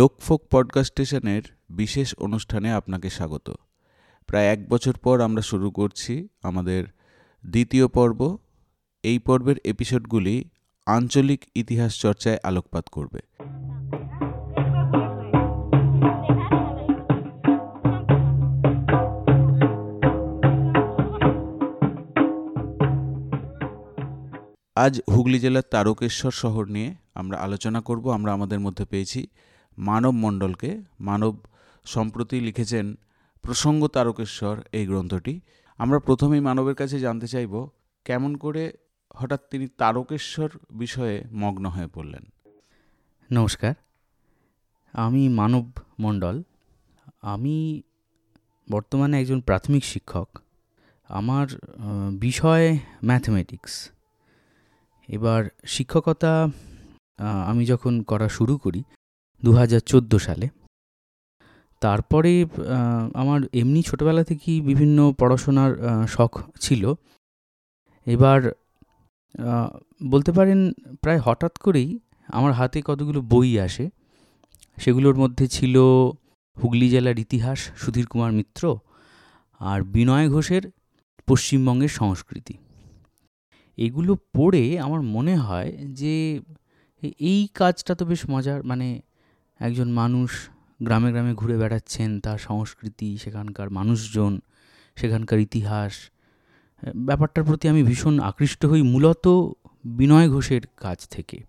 লোকফোক podcast স্টেশনের বিশেষ অনুষ্ঠানে আপনাকে স্বাগত। প্রায় এক বছর পর আমরা শুরু করছি আমাদের দ্বিতীয় পর্ব। এই পর্বের এপিসোডগুলি আঞ্চলিক ইতিহাস চর্চায় আলোকপাত করবে। আজ হুগলি জেলার তারকেশ্বর শহর নিয়ে আমরা আলোচনা করব। আমরা আমাদের মধ্যে পেয়েছি মানব মণ্ডলকে মানব সম্প্রতি লিখেছেন প্রসঙ্গ তারকেশ্বর এই গ্রন্থটি। আমরা প্রথমেই মানবের কাছে জানতে চাইব, কেমন করে হঠাৎ তিনি তারকেশ্বর বিষয়ে মগ্ন হয়ে পড়লেন? নমস্কার। আমি মানব মণ্ডল আমি বর্তমানে একজন প্রাথমিক শিক্ষক। আমার বিষয় ম্যাথমেটিক্স। এবার শিক্ষকতা আমি যখন করা শুরু করি দু হাজার চোদ্দ সালে। তারপরে আমার এমনি ছোটোবেলা থেকেই বিভিন্ন পড়াশোনার শখ ছিল। এবার বলতে পারেন প্রায় হঠাৎ করেই আমার হাতে কতগুলো বই আসে। সেগুলোর মধ্যে ছিল হুগলি জেলার ইতিহাস, সুধীর কুমার মিত্র আর বিনয় ঘোষের পশ্চিমবঙ্গের সংস্কৃতি। এগুলো পড়ে আমার মনে হয় যে, এই কাজটা তো বেশ মজার মানে একজন মানুষ গ্রামে গ্রামে ঘুরে বেড়াচ্ছেন, তার সংস্কৃতি, সেখানকার মানুষজন, সেখানকার ইতিহাস। ব্যাপারটার প্রতি আমি ভীষণ আকৃষ্ট হই, মূলত বিনয় ঘোষের কাজ থেকে।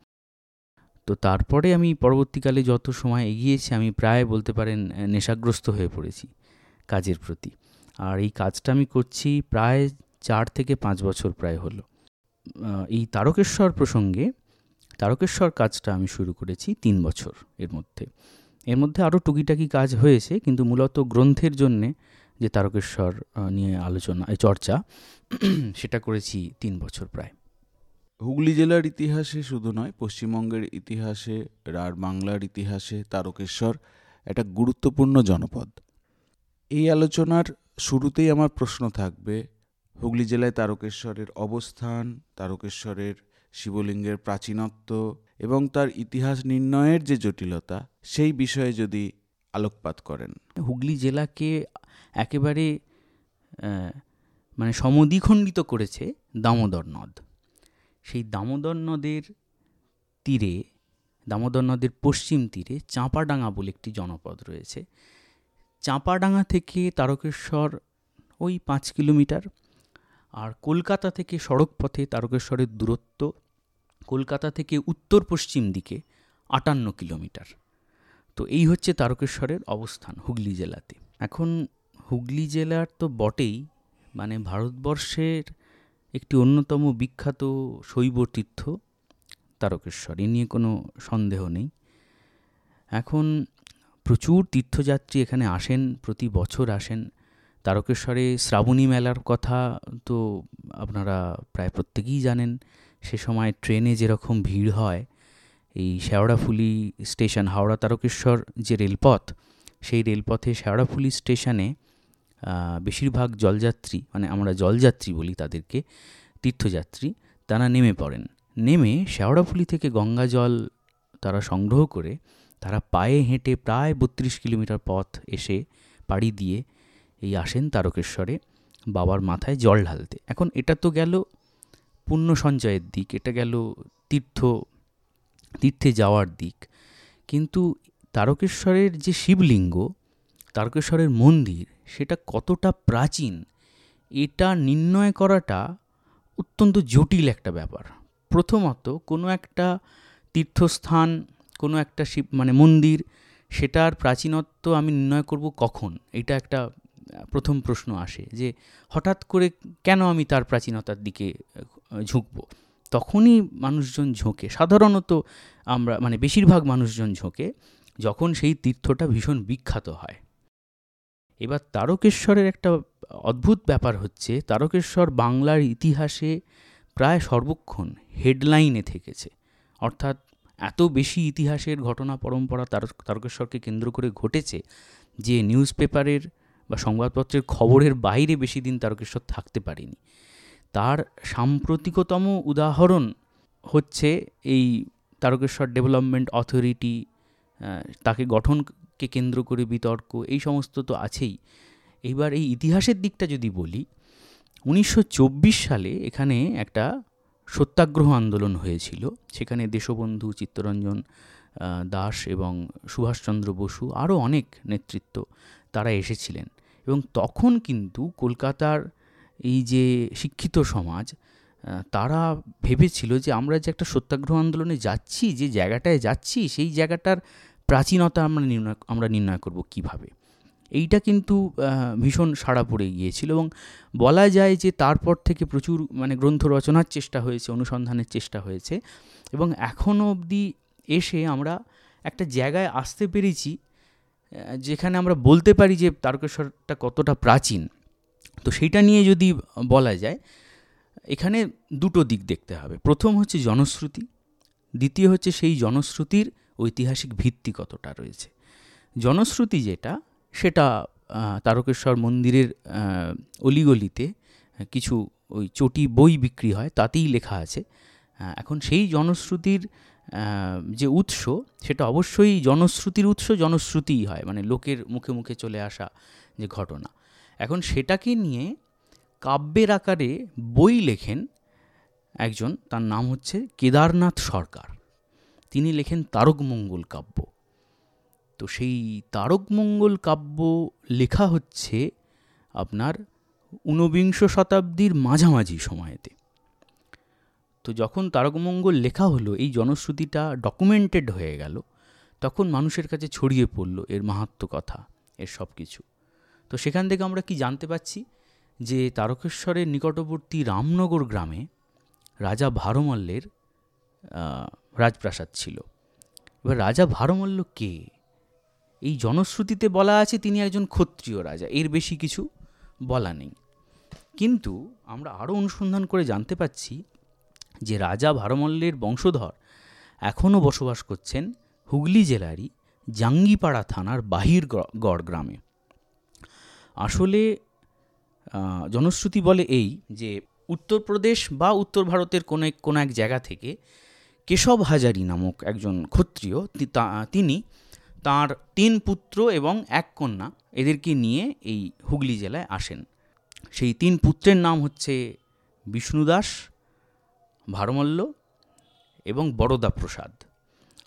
তো তারপরে আমি পরবর্তীকালে যত সময় এগিয়েছি, আমি প্রায় বলতে পারেন নেশাগ্রস্ত হয়ে পড়েছি কাজের প্রতি। আর এই কাজটা আমি করছি প্রায় চার থেকে পাঁচ বছর প্রায় হলো। এই তারকেশ্বর প্রসঙ্গে তারকেশ্বর কাজটা আমি শুরু করেছি তিন বছর এর মধ্যে। এর মধ্যে আরও টুকিটাকি কাজ হয়েছে, কিন্তু মূলত গ্রন্থের জন্যে যে তারকেশ্বর নিয়ে আলোচনা চর্চা, সেটা করেছি তিন বছর প্রায়। হুগলি জেলার ইতিহাসে শুধু নয়, পশ্চিমবঙ্গের ইতিহাসে আর বাংলার ইতিহাসে তারকেশ্বর একটা গুরুত্বপূর্ণ জনপদ। এই আলোচনার শুরুতেই আমার প্রশ্ন থাকবে, হুগলি জেলায় তারকেশ্বরের অবস্থান, তারকেশ্বরের শিবলিঙ্গের প্রাচীনত্ব এবং তার ইতিহাস নির্ণয়ের যে জটিলতা, সেই বিষয়ে যদি আলোকপাত করেন। হুগলি জেলাকে একেবারে মানে সমদ্বিখণ্ডিত করেছে দামোদর নদ। সেই দামোদর নদের তীরে, দামোদর নদের পশ্চিম তীরে চাঁপাডাঙ্গা বলে একটি জনপদ রয়েছে। চাঁপাডাঙ্গা থেকে তারকেশ্বর ওই পাঁচ কিলোমিটার আর কলকাতা থেকে সড়ক পথে তারকেশ্বরের দূরত্ব কলকাতা থেকে উত্তর পশ্চিম দিকে আটান্ন কিলোমিটার। তো এই হচ্ছে তারকেশ্বরের অবস্থান হুগলি জেলাতে। এখন হুগলি জেলার তো বটেই মানে ভারতবর্ষের একটি অন্যতম বিখ্যাত শৈব তীর্থ তারকেশ্বর। এ নিয়ে কোনো সন্দেহ নেই। এখন প্রচুর তীর্থযাত্রী এখানে আসেন, প্রতি বছর আসেন। তারকেশ্বরে শ্রাবণী মেলার কথা তো আপনারা প্রায় প্রত্যেকেই জানেন। সে সময় ট্রেনে যেরকম ভিড় হয়, এই শেওড়াফুলি স্টেশন, হাওড়া তারকেশ্বর যে রেলপথ, সেই রেলপথে শেওড়াফুলি স্টেশনে বেশিরভাগ জলযাত্রী মানে আমরা জলযাত্রী বলি তাদেরকে, তীর্থযাত্রী, তারা নেমে পড়েন। নেমে শেওড়াফুলি থেকে গঙ্গা জল তারা সংগ্রহ করে, তারা পায়ে হেঁটে প্রায় বত্রিশ কিলোমিটার পথ এসে পাড়ি দিয়ে এই আসেন তারকেশ্বরে, বাবার মাথায় জল ঢালতে। এখন এটা তো গেল পুণ্য সঞ্চয়ের দিক, এটা গেল তীর্থ, তীর্থে যাওয়ার দিক। কিন্তু তারকেশ্বরের যে শিবলিঙ্গ, তারকেশ্বরের মন্দির, সেটা কতটা প্রাচীন, এটা নির্ণয় করাটা অত্যন্ত জটিল একটা ব্যাপার। প্রথমত, কোনো একটা তীর্থস্থান, কোনো একটা শিব মানে মন্দির, সেটার প্রাচীনত্ব আমি নির্ণয় করব কখন? এটা একটা প্রথম প্রশ্ন আসে যে হঠাৎ করে কেন আমি তার প্রাচীনতার দিকে ঝুঁকব। তখনই মানুষজন ঝোঁকে। সাধারণত আমরা মানে বেশিরভাগ মানুষজন ঝোঁকে যখন সেই তীর্থটা ভীষণ বিখ্যাত হয়। এবার তারকেশ্বরের একটা অদ্ভুত ব্যাপার হচ্ছে, তারকেশ্বর বাংলার ইতিহাসে প্রায় সর্বক্ষণ হেডলাইনে থেকেছে। অর্থাৎ এত বেশি ইতিহাসের ঘটনা পরম্পরা তারকেশ্বরকে কেন্দ্র করে ঘটেছে যে নিউজ পেপারের বা সংবাদপত্রের খবরের বাইরে বেশি দিন তারকেশ্বর থাকতে পারেনি। তার সাম্প্রতিকতম উদাহরণ হচ্ছে এই তারকেশ্বর ডেভেলপমেন্ট অথরিটি তাকে গঠনকে কেন্দ্র করে বিতর্ক, এই সমস্ত তো আছেই। এইবার এই ইতিহাসের দিকটা যদি বলি, উনিশশো চব্বিশ সালে এখানে একটা সত্যাগ্রহ আন্দোলন হয়েছিল। সেখানে দেশবন্ধু চিত্তরঞ্জন দাস এবং সুভাষচন্দ্র বসু আরও অনেক নেতৃত্ব, তারা এসেছিলেন। এবং তখন কিন্তু কলকাতার এই যে শিক্ষিত সমাজ তারা ভেবেছিল যে আমরা যে একটা সত্যাগ্রহ আন্দোলনে যাচ্ছি, যে জায়গাটায় যাচ্ছি, সেই জায়গাটার প্রাচীনতা আমরা নির্ণয় আমরা নির্ণয় করব কীভাবে? এইটা কিন্তু ভীষণ সাড়া পড়ে গিয়েছিল এবং বলা যায় যে তারপর থেকে প্রচুর মানে গ্রন্থ রচনার চেষ্টা হয়েছে, অনুসন্ধানের চেষ্টা হয়েছে এবং এখনও অবধি এসে আমরা একটা জায়গায় আসতে পেরেছি যেখানে আমরা বলতে পারি যে তারকেশ্বরটা কতটা প্রাচীন। তো সেইটা নিয়ে যদি বলা যায়, এখানে দুটো দিক দেখতে হবে। প্রথম হচ্ছে জনশ্রুতি, দ্বিতীয় হচ্ছে সেই জনশ্রুতির ঐতিহাসিক ভিত্তি কতটা রয়েছে। জনশ্রুতি যেটা, সেটা তারকেশ্বর মন্দিরের অলিগলিতে কিছু ওই চটি বই বিক্রি হয়, তাতেই লেখা আছে। এখন সেই জনশ্রুতির যে উৎস, সেটা অবশ্যই জনশ্রুতির উৎস, জনশ্রুতিই হয়। মানে লোকের মুখে মুখে চলে আসা যে ঘটনা। এখন সেটাকে নিয়ে কাব্যের আকারে বই লেখেন একজন, তার নাম হচ্ছে কেদারনাথ সরকার। তিনি লেখেন তারকমঙ্গল কাব্য। তো সেই তারকমঙ্গল কাব্য লেখা হচ্ছে আপনার ঊনবিংশ শতাব্দীর মাঝামাঝি সময়েতে। তো যখন তারকমঙ্গল লেখা হলো, এই জনশ্রুতিটা ডকুমেন্টেড হয়ে গেল, তখন মানুষের কাছে ছড়িয়ে পড়ল এর মাহাত্ম কথা, এর সব কিছু তো সেখান থেকে আমরা কি জানতে পাচ্ছি? যে তারকেশ্বরের নিকটবর্তী রামনগর গ্রামে রাজা ভারমল্লের রাজপ্রাসাদ ছিল। এবার রাজা ভারমল্ল কে? এই জনশ্রুতিতে বলা আছে তিনি একজন ক্ষত্রিয় রাজা, এর বেশি কিছু বলা নেই। কিন্তু আমরা আরও অনুসন্ধান করে জানতে পাচ্ছি যে রাজা ভারমল্লের বংশধর এখনও বসবাস করছেন হুগলি জেলারই জাঙ্গিপাড়া থানার বাহির গড় গ্রামে। আসলে জনশ্রুতি বলে এই যে, উত্তরপ্রদেশ বা উত্তর ভারতের কোনো এক কোনো এক জায়গা থেকে কেশব হাজারি নামক একজন ক্ষত্রিয় তিনি তার তিন পুত্র এবং এক কন্যা এদেরকে নিয়ে এই হুগলি জেলায় আসেন। সেই তিন পুত্রের নাম হচ্ছে বিষ্ণুদাস, ভারমল্ল এবং বরদা প্রসাদ।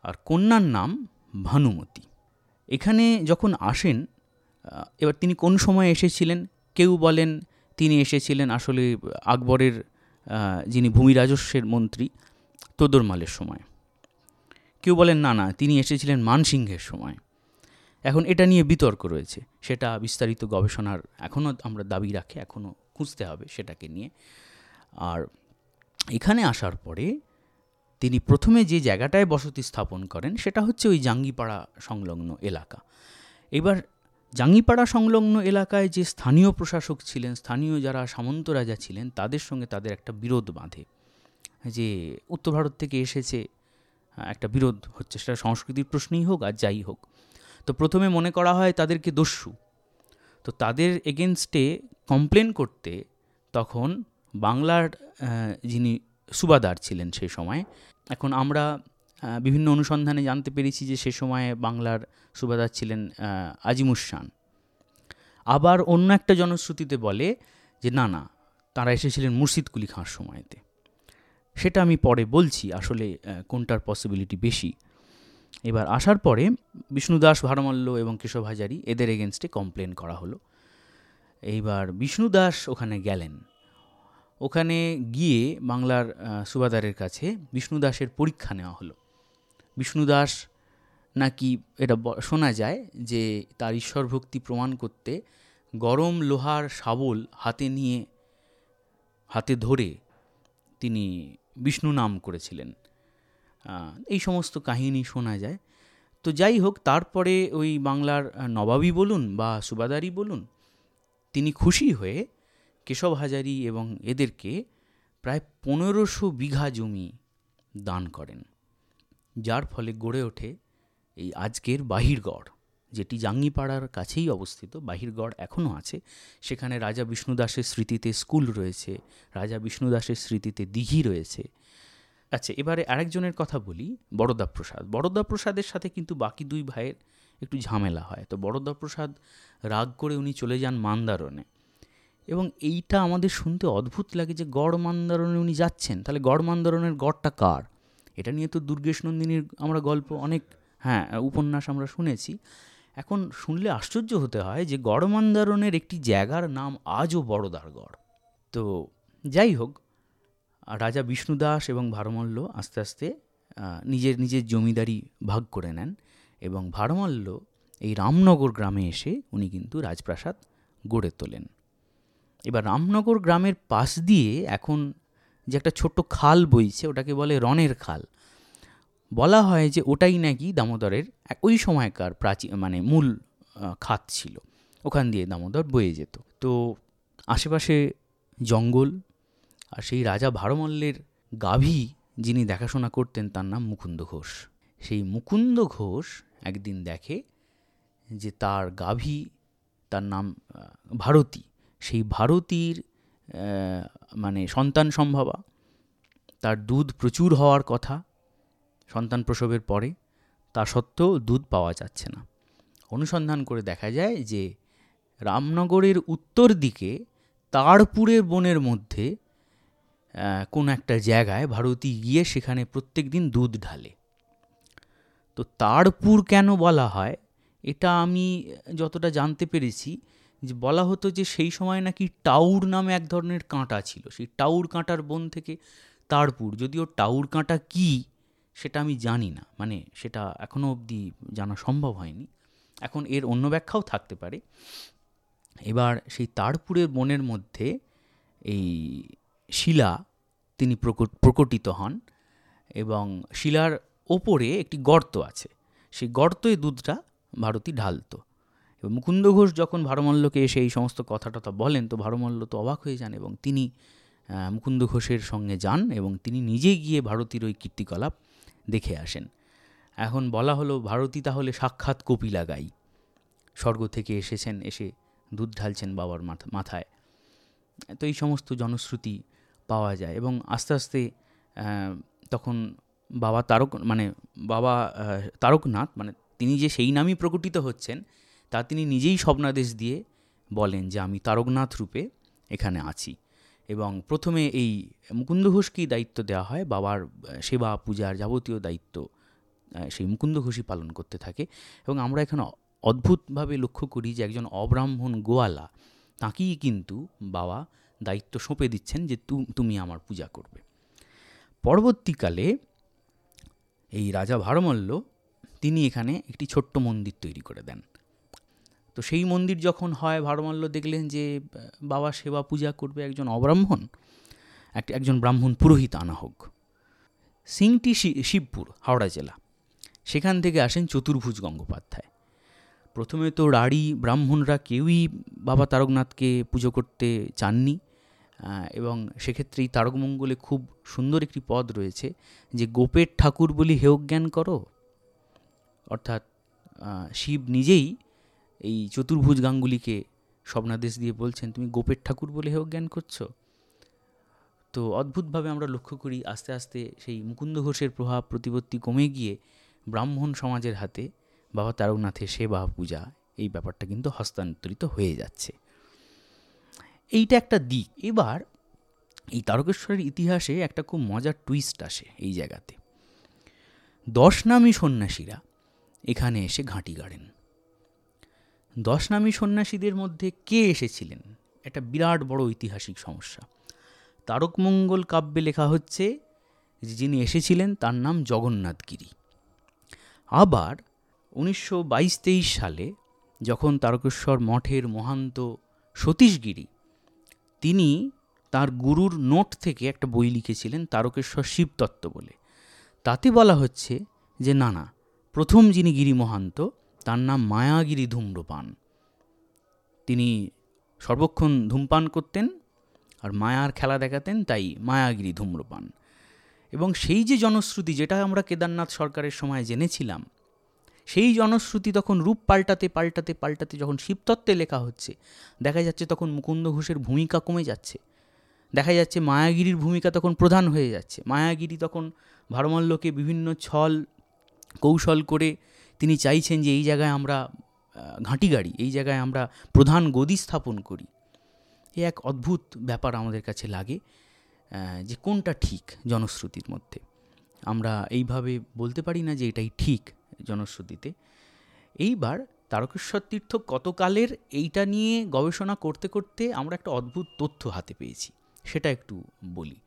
আর কন্যার নাম ভানুমতি। এখানে যখন আসেন এবার তিনি কোন সময় এসেছিলেন? কেউ বলেন তিনি এসেছিলেন আসলে আকবরের যিনি ভূমি রাজস্বের মন্ত্রী তোদরমালের সময়। কেউ বলেন না না, তিনি এসেছিলেন মানসিংহের সময়। এখন এটা নিয়ে বিতর্ক রয়েছে। সেটা বিস্তারিত গবেষণার এখনও আমরা দাবি রাখি, এখনও খুঁজতে হবে সেটাকে নিয়ে। আর এখানে আসার পরে তিনি প্রথমে যে জায়গাটায় বসতি স্থাপন করেন সেটা হচ্ছে ওই জাঙ্গিপাড়া সংলগ্ন এলাকা। এবার জাঙ্গিপাড়া সংলগ্ন এলাকায় যে স্থানীয় প্রশাসক ছিলেন, স্থানীয় যারা সামন্ত রাজা ছিলেন, তাদের সঙ্গে তাদের একটা বিরোধ বাঁধে। যে উত্তর ভারত থেকে এসেছে একটা বিরোধ হচ্ছে, সেটা সংস্কৃতির প্রশ্নেই হোক আর যাই হোক। তো প্রথমে মনে করা হয় তাদেরকে দস্যু। তো তাদের এগেনস্টে কমপ্লেন করতে তখন বাংলার যিনি সুবাদার ছিলেন সেই সময়, এখন আমরা বিভিন্ন অনুসন্ধানে জানতে পেরেছি যে সে সময়ে বাংলার সুবাদার ছিলেন আজিমুসান আবার অন্য একটা জনশ্রুতিতে বলে যে, না না, তারা এসেছিলেন মুর্শিদ কুলি খাঁর সময়তে। সেটা আমি পরে বলছি, আসলে কোনটার পসিবিলিটি বেশি? এবার আসার পরে বিষ্ণুদাস ভারমল্ল এবং কেশব হাজারি এদের এগেনস্টে কমপ্লেন করা হলো। এইবার বিষ্ণুদাস ওখানে গেলেন। ওখানে গিয়ে বাংলার সুবাদারের কাছে বিষ্ণুদাসের পরীক্ষা নেওয়া হলো। বিষ্ণুদাস নাকি এটা শোনা যায় যে তার ঈশ্বর ভক্তি প্রমাণ করতে গরম লোহার শাবল হাতে নিয়ে, হাতে ধরে তিনি বিষ্ণু নাম করেছিলেন। এই সমস্ত কাহিনী শোনা যায়। তো যাই হোক, তারপরে ওই বাংলার নবাবী বলুন বা সুবাদারি বলুন, তিনি খুশি হয়ে কেশব হাজারি এবং এদেরকে প্রায় পনেরোশো বিঘা জমি দান করেন। যার ফলে গড়ে ওঠে এই আজকের বাহিরগড়, যেটি জাঙ্গিপাড়ার কাছেই অবস্থিত। বাহিরগড় এখনও আছে। সেখানে রাজা বিষ্ণুদাসের স্মৃতিতে স্কুল রয়েছে, রাজা বিষ্ণুদাসের স্মৃতিতে দিঘি রয়েছে। আচ্ছা এবারে আরেকজনের কথা বলি বড়দা প্রসাদ প্রসাদের সাথে কিন্তু বাকি দুই ভাইয়ের একটু ঝামেলা হয়। তো বড়দা প্রসাদ রাগ করে উনি চলে যান মান্দারণে। এবং এইটা আমাদের শুনতে অদ্ভুত লাগে যে গড় মান্দারণে উনি যাচ্ছেন। তাহলে গড় মান্দারণের গড়টা কার? এটা নিয়ে তো দুর্গেশ নন্দিনীর আমরা গল্প অনেক হ্যাঁ উপন্যাস আমরা শুনেছি। এখন শুনলে আশ্চর্য হতে হয় যে গড় মান্দারণের একটি জায়গার নাম আজও বড়দারগড়। তো যাই হোক, রাজা বিষ্ণুদাস এবং ভারমল্ল আস্তে আস্তে নিজের নিজের জমিদারি ভাগ করে নেন এবং ভারমল্ল এই রামনগর গ্রামে এসে উনি কিন্তু রাজপ্রাসাদ গড়ে তোলেন। এবার রামনগর গ্রামের পাশ দিয়ে এখন যে একটা ছোট্ট খাল বইছে, ওটাকে বলে রনের খাল। বলা হয় যে ওটাই নাকি দামোদরের ওই সময়কার প্রাচীন মানে মূল খাত ছিল। ওখান দিয়ে দামোদর বয়ে যেত। তো আশেপাশে জঙ্গল আর সেই রাজা ভারমল্লের গাভী যিনি দেখাশোনা করতেন, তার নাম মুকুন্দ ঘোষ। সেই মুকুন্দ ঘোষ একদিন দেখে যে তার গাভী, তার নাম ভারতী। সেই ভারতীর মানে সন্তান সম্ভবা। তার দুধ প্রচুর হওয়ার কথা সন্তান প্রসবের পরে। তা সত্ত্বেও দুধ পাওয়া যাচ্ছে না। অনুসন্ধান করে দেখা যায় যে, রামনগরের উত্তর দিকে তারপুরের বনের মধ্যে কোন একটা জায়গায় ভারতী গিয়ে সেখানে প্রত্যেক দিন দুধ ঢালে। তো তারপুর কেন বলা হয়, এটা আমি যতটা জানতে পেরেছি যে বলা হতো যে সেই সময় নাকি টাউর নামে এক ধরনের কাঁটা ছিল। সেই টাউর কাঁটার বন থেকে তারপুর। যদিও টাউর কাঁটা কি, সেটা আমি জানি না। মানে সেটা এখনও অবধি জানা সম্ভব হয়নি। এখন এর অন্য ব্যাখ্যাও থাকতে পারে। এবার সেই তারপুরের বনের মধ্যে এই শিলা, তিনি প্রকট- প্রকটিত হন এবং শিলার ওপরে একটি গর্ত আছে। সেই গর্তই দুধটা ভারতী ঢালতো। এবং মুকুন্দ ঘোষ যখন ভারমল্লকে এসে এই সমস্ত কথা টথা বলেন, তো ভারমল্ল তো অবাক হয়ে যান এবং তিনি মুকুন্দ ঘোষের সঙ্গে যান এবং তিনি নিজেই গিয়ে ভারতীর ওই কীর্তিকলাপ দেখে আসেন। এখন বলা হলো, ভারতী তাহলে সাক্ষাৎ কপিলা গাই স্বর্গ থেকে এসেছেন, এসে দুধ ঢালছেন বাবার মাথা- মাথায়। তো এই সমস্ত জনশ্রুতি পাওয়া যায় এবং আস্তে আস্তে তখন বাবা তারক মানে বাবা তারকনাথ মানে তিনি যে সেই নামই প্রকটিত হচ্ছেন তা তিনি নিজেই স্বপ্নাদেশ দিয়ে বলেন যে আমি তারকনাথ রূপে এখানে আছি। এবং প্রথমে এই মুকুন্দ ঘোষকেই দায়িত্ব দেওয়া হয়, বাবার সেবা, পূজার যাবতীয় দায়িত্ব সেই মুকুন্দ ঘোষই পালন করতে থাকে। এবং আমরা এখানে অদ্ভুতভাবে লক্ষ্য করি যে একজন অব্রাহ্মণ গোয়ালা, তাঁকেই কিন্তু বাবা দায়িত্ব সঁপে দিচ্ছেন যে তুমি আমার পূজা করবে। পরবর্তীকালে এই রাজা ভারমল্ল, তিনি এখানে একটি ছোট্ট মন্দির তৈরি করে দেন। তো সেই মন্দির যখন হয়, ভারমাল্য দেখলেন যে, বাবা সেবা পূজা করবে একজন অব্রাহ্মণ, এক, একজন ব্রাহ্মণ পুরোহিত আনা হোক সিংটি শিবপুর, হাওড়া জেলা। সেখান থেকে আসেন চতুর্ভুজ গঙ্গোপাধ্যায়। প্রথমে তো রাঢ়ী ব্রাহ্মণরা কেউই বাবা তারকনাথকে পুজো করতে চাননি এবং সেক্ষেত্রেই তারকমঙ্গলে খুব সুন্দর একটি পদ রয়েছে যে, গোপের ঠাকুর বলি হেয় জ্ঞান করো। অর্থাৎ শিব নিজেই এই চতুর্ভুজ গাঙ্গুলিকে স্বপ্নাদেশ দিয়ে বলছেন, তুমি গোপের ঠাকুর বলে হেয় জ্ঞান করছ? তো অদ্ভুতভাবে আমরা লক্ষ্য করি, আস্তে আস্তে সেই মুকুন্দ ঘোষের প্রভাব প্রতিপত্তি কমে গিয়ে ব্রাহ্মণ সমাজের হাতে বাবা তারকনাথের সেবা, পূজা, এই ব্যাপারটা কিন্তু হস্তান্তরিত হয়ে যাচ্ছে। এইটা একটা দিক। এবার এই তারকেশ্বরের ইতিহাসে একটা খুব মজার টুইস্ট আসে এই জায়গাতে। দশ নামী সন্ন্যাসীরা এখানে এসে ঘাঁটি গাড়েন। দশ নামী সন্ন্যাসীদের মধ্যে কে এসেছিলেন? একটা বিরাট বড় ঐতিহাসিক সমস্যা। তারকমঙ্গল কাব্যে লেখা হচ্ছে যে যিনি এসেছিলেন তার নাম জগন্নাথগিরি আবার উনিশশো বাইশ তেইশ সালে যখন তারকেশ্বর মঠের মহান্ত সতীশগিরি তিনি তার গুরুর নোট থেকে একটা বই লিখেছিলেন তারকেশ্বর শিবতত্ত্ব বলে। তাতে বলা হচ্ছে যে, না না, প্রথম যিনি গিরি মহান্ত তার নাম মায়াগিরি ধূম্রপান। তিনি সর্বক্ষণ ধূমপান করতেন আর মায়ার খেলা দেখাতেন, তাই মায়াগিরি ধূম্রপান। এবং সেই যে জনশ্রুতি যেটা আমরা কেদারনাথ সরকারের সময় জেনেছিলাম, সেই জনশ্রুতি তখন রূপ পাল্টাতে পাল্টাতে পাল্টাতে যখন শিবতত্ত্বে লেখা হচ্ছে, দেখা যাচ্ছে তখন মুকুন্দ ঘোষের ভূমিকা কমে যাচ্ছে। দেখা যাচ্ছে মায়াগিরির ভূমিকা তখন প্রধান হয়ে যাচ্ছে। মায়াগিরি তখন ভারমল্লকে বিভিন্ন ছল, কৌশল করে তিনি চাইছেন যে এই জায়গায় আমরা ঘাঁটি গাড়ি, এই জায়গায় আমরা প্রধান গদি স্থাপন করি। এ এক অদ্ভুত ব্যাপার আমাদের কাছে লাগে যে কোনটা ঠিক জনশ্রুতির মধ্যে। আমরা এইভাবে বলতে পারি না যে এটাই ঠিক জনশ্রুতিতে। এইবার তারকেশ্বর তীর্থ কতকালের এইটা নিয়ে গবেষণা করতে করতে আমরা একটা অদ্ভুত তথ্য হাতে পেয়েছি, সেটা একটু বলি।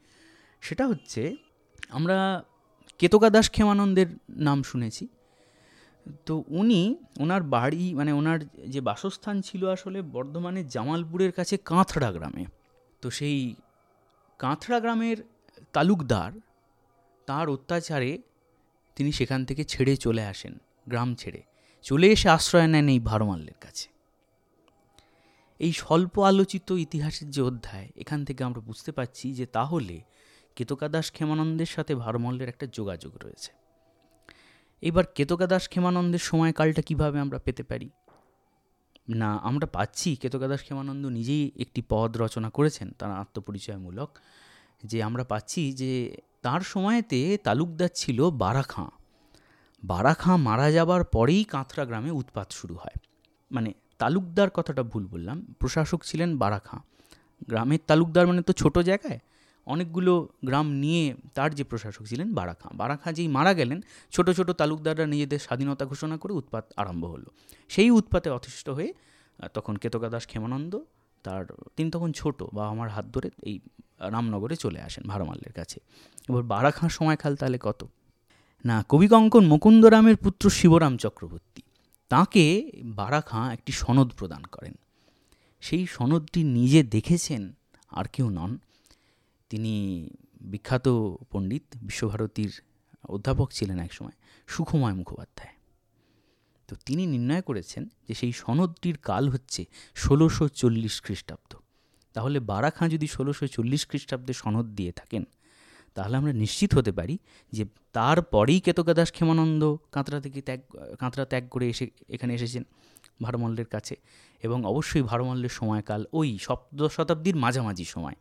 সেটা হচ্ছে, আমরা কেতকা দাস ক্ষেমানন্দের নাম শুনেছি। তো উনি ওনার বাড়ি মানে ওনার যে বাসস্থান ছিল আসলে বর্ধমানের জামালপুরের কাছে কাঁথড়া গ্রামে। তো সেই কাঁথড়া গ্রামের তালুকদার, তার অত্যাচারে তিনি সেখান থেকে ছেড়ে চলে আসেন, গ্রাম ছেড়ে। চলে এসে আশ্রয় নেন এই ভারমাল্যের কাছে। এই স্বল্প আলোচিত ইতিহাসের যে অধ্যায়, এখান থেকে আমরা বুঝতে পারছি যে তাহলে কেতকা দাস ক্ষেমানন্দের সাথে ভারমল্যের একটা যোগাযোগ রয়েছে। এবার কেতকা দাস ক্ষেমানন্দের সময়কালটা কীভাবে আমরা পেতে পারি? না, আমরা পাচ্ছি। কেতকা দাস ক্ষেমানন্দ নিজেই একটি পদ রচনা করেছেন, তার আত্মপরিচয়মূলক, যে আমরা পাচ্ছি যে তার সময়তে তালুকদার ছিল বারাখাঁ। বারাখাঁ মারা যাবার পরেই কাঁথরা গ্রামে উৎপাত শুরু হয়। মানে তালুকদার কথাটা ভুল বললাম, প্রশাসক ছিলেন বারাখাঁ। গ্রামের তালুকদার মানে তো ছোট জায়গায়। অনেকগুলো গ্রাম নিয়ে তার যে প্রশাসক ছিলেন বারাখাঁ। বারাখাঁ যেই মারা গেলেন, ছোট ছোট তালুকদাররা নিজেদের স্বাধীনতা ঘোষণা করে উৎপাত আরম্ভ হলো। সেই উৎপাতে অতিষ্ঠ হয়ে তখন কেতকা দাস ক্ষেমানন্দ তার, তিনি তখন ছোট বা আমার হাত ধরে এই রামনগরে চলে আসেন ভারমাল্যের কাছে। এবার বারাখাঁ সময়কাল তাহলে কত? না কবি কঙ্কন মুকুন্দরামের পুত্র শিবরাম চক্রবর্তী, তাকে বারা খাঁ একটি সনদ প্রদান করেন। সেই সনদটি নিজে দেখেছেন আর কেউ নন তিনি বিখ্যাত পণ্ডিত বিশ্বভারতীর অধ্যাপক ছিলেন একসময় সুখময় মুখোপাধ্যায়। তো তিনি নির্ণয় করেছেন যে সেই সনদটির কাল হচ্ছে ষোলোশো চল্লিশ খ্রিস্টাব্দ। তাহলে বারা খাঁ যদি ষোলোশো চল্লিশ খ্রিস্টাব্দে সনদ দিয়ে থাকেন, তাহলে আমরা নিশ্চিত হতে পারি যে তারপরেই কেতকা দাস ক্ষেমানন্দ কাঁতরা থেকে ত্যাগ, কাঁতরা ত্যাগ করে এসে, এখানে এসেছেন ভারমল্লের কাছে। এবং অবশ্যই ভারমল্লের সময়কাল ওই সপ্তদশ শতাব্দীর মাঝামাঝি সময়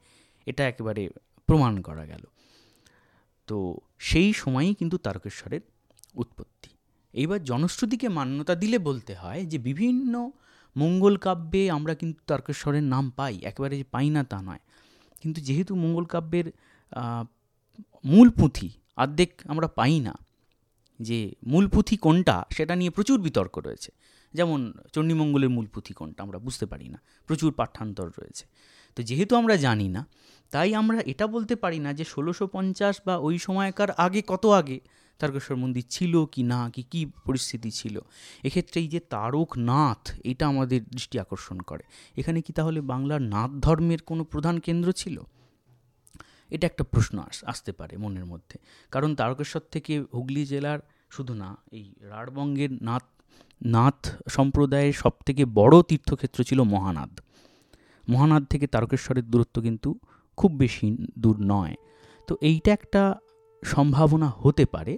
এটা একেবারে প্রমাণ করা গেল। তো সেই সময়ই কিন্তু তারকেশ্বরের উৎপত্তি। এইবার জনশ্রুতিকে মান্যতা দিলে বলতে হয় যে, বিভিন্ন মঙ্গল কাব্যে আমরা কিন্তু তারকেশ্বরের নাম পাই, একেবারে যে পাই না তা নয়। কিন্তু যেহেতু মঙ্গল কাব্যের মূল পুঁথি অর্ধেক আমরা পাই না, যে মূল পুঁথি কোনটা সেটা নিয়ে প্রচুর বিতর্ক রয়েছে। যেমন চণ্ডীমঙ্গলের মূল পুঁথি কোনটা আমরা বুঝতে পারি না, প্রচুর পাঠ্যান্তর রয়েছে। তো যেহেতু আমরা জানি না তাই আমরা এটা বলতে পারি না যে ষোলোশো পঞ্চাশ বা ওই সময়কার আগে কত আগে তারকেশ্বর মন্দির ছিল কি না, কি কি পরিস্থিতি ছিল। এক্ষেত্রে এই যে তারকনাথ, এটা আমাদের দৃষ্টি আকর্ষণ করে। এখানে কি তাহলে বাংলার নাথ ধর্মের কোনো প্রধান কেন্দ্র ছিল? এটা একটা প্রশ্ন আস, আসতে পারে মনের মধ্যে। কারণ তারকেশ্বর থেকে হুগলি জেলার শুধু না, এই রাঢ়বঙ্গের নাথ নাথ সম্প্রদায়ের সবথেকে বড় তীর্থক্ষেত্র ছিল মহানাদ মহানাদ থেকে তারকেশ্বরের দূরত্ব কিন্তু খুব বেশি দূর নয়। তো এইটা একটা সম্ভাবনা হতে পারে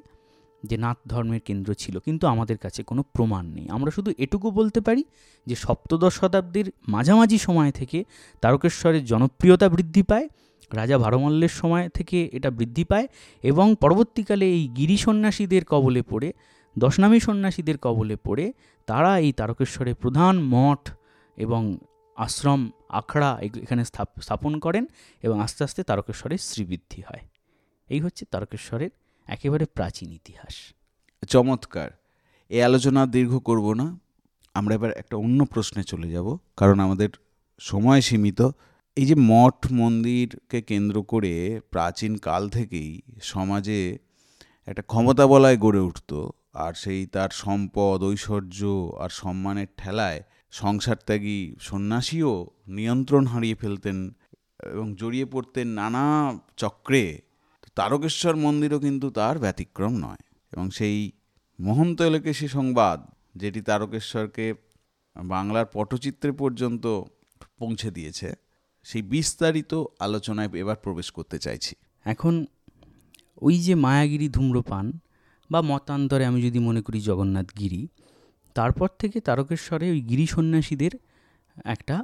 যে নাথ ধর্মের কেন্দ্র ছিল, কিন্তু আমাদের কাছে কোনো প্রমাণ নেই। আমরা শুধু এটুকু বলতে পারি যে সপ্তদশ শতাব্দীর মাঝামাঝি সময় থেকে তারকেশ্বরের জনপ্রিয়তা বৃদ্ধি পায়, রাজা ভারমল্লের সময় থেকে এটা বৃদ্ধি পায় এবং পরবর্তীকালে এই গিরি সন্ন্যাসীদের কবলে পড়ে, দশনামী সন্ন্যাসীদের কবলে পড়ে তারা এই তারকেশ্বরের প্রধান মঠ এবং আশ্রম আখড়া এখানে স্থাপ- স্থাপন করেন এবং আস্তে আস্তে তারকেশ্বরের শ্রীবৃদ্ধি হয়। এই হচ্ছে তারকেশ্বরের একেবারে প্রাচীন ইতিহাস। চমৎকার। এই আলোচনা দীর্ঘ করব না। আমরা এবার একটা অন্য প্রশ্নে চলে যাব, কারণ আমাদের সময় সীমিত। এই যে মঠ মন্দিরকে কেন্দ্র করে প্রাচীন কাল থেকেই সমাজে একটা ক্ষমতা বলায় গড়ে উঠত, আর সেই তার সম্পদ, ঐশ্বর্য আর সম্মানের ঠেলায় সংসার ত্যাগী সন্ন্যাসীও নিয়ন্ত্রণ হারিয়ে ফেলতেন এবং জড়িয়ে পড়তেন নানা চক্রে। তারকেশ্বর মন্দিরও কিন্তু তার ব্যতিক্রম নয় এবং সেই মহন্ত এলাকেশী সংবাদ যেটি তারকেশ্বরকে বাংলার পটচিত্রে পর্যন্ত পৌঁছে দিয়েছে, সেই বিস্তারিত আলোচনায় এবার প্রবেশ করতে চাইছি। এখন ওই যে মায়াগিরি ধূম্রপান বা মতান্তরে আমি যদি মনে করি জগন্নাথ গিরি তারপর থেকে তারকেশ্বরে ওই গিরি সন্ন্যাসীদের একটা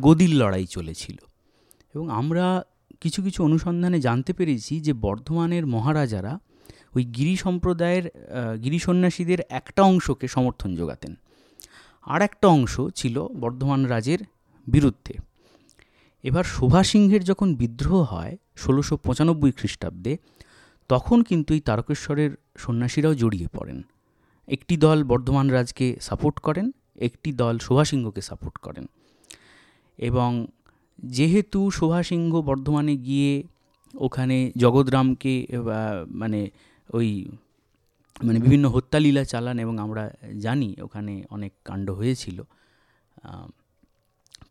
গদির লড়াই চলেছিল। এবং আমরা কিছু কিছু অনুসন্ধানে জানতে পেরেছি যে বর্ধমানের মহারাজারা ওই গিরি সম্প্রদায়ের গিরি সন্ন্যাসীদের একটা অংশকে সমর্থন যোগাতেন। আর একটা অংশ ছিল বর্ধমান রাজের বিরুদ্ধে। এবার শোভা সিংহের যখন বিদ্রোহ হয় ষোলোশো পঁচানব্বই খ্রিস্টাব্দে, তখন কিন্তু এই তারকেশ্বরের সন্ন্যাসীরাও জড়িয়ে পড়েন। একটি দল বর্ধমান রাজকে সাপোর্ট করেন, একটি দল শোভা সিংহকে সাপোর্ট করেন। এবং যেহেতু শোভা সিংহ বর্ধমানে গিয়ে ওখানে জগৎরামকে মানে ওই মানে বিভিন্ন হত্যালীলা চালান এবং আমরা জানি ওখানে অনেক কাণ্ড হয়েছিল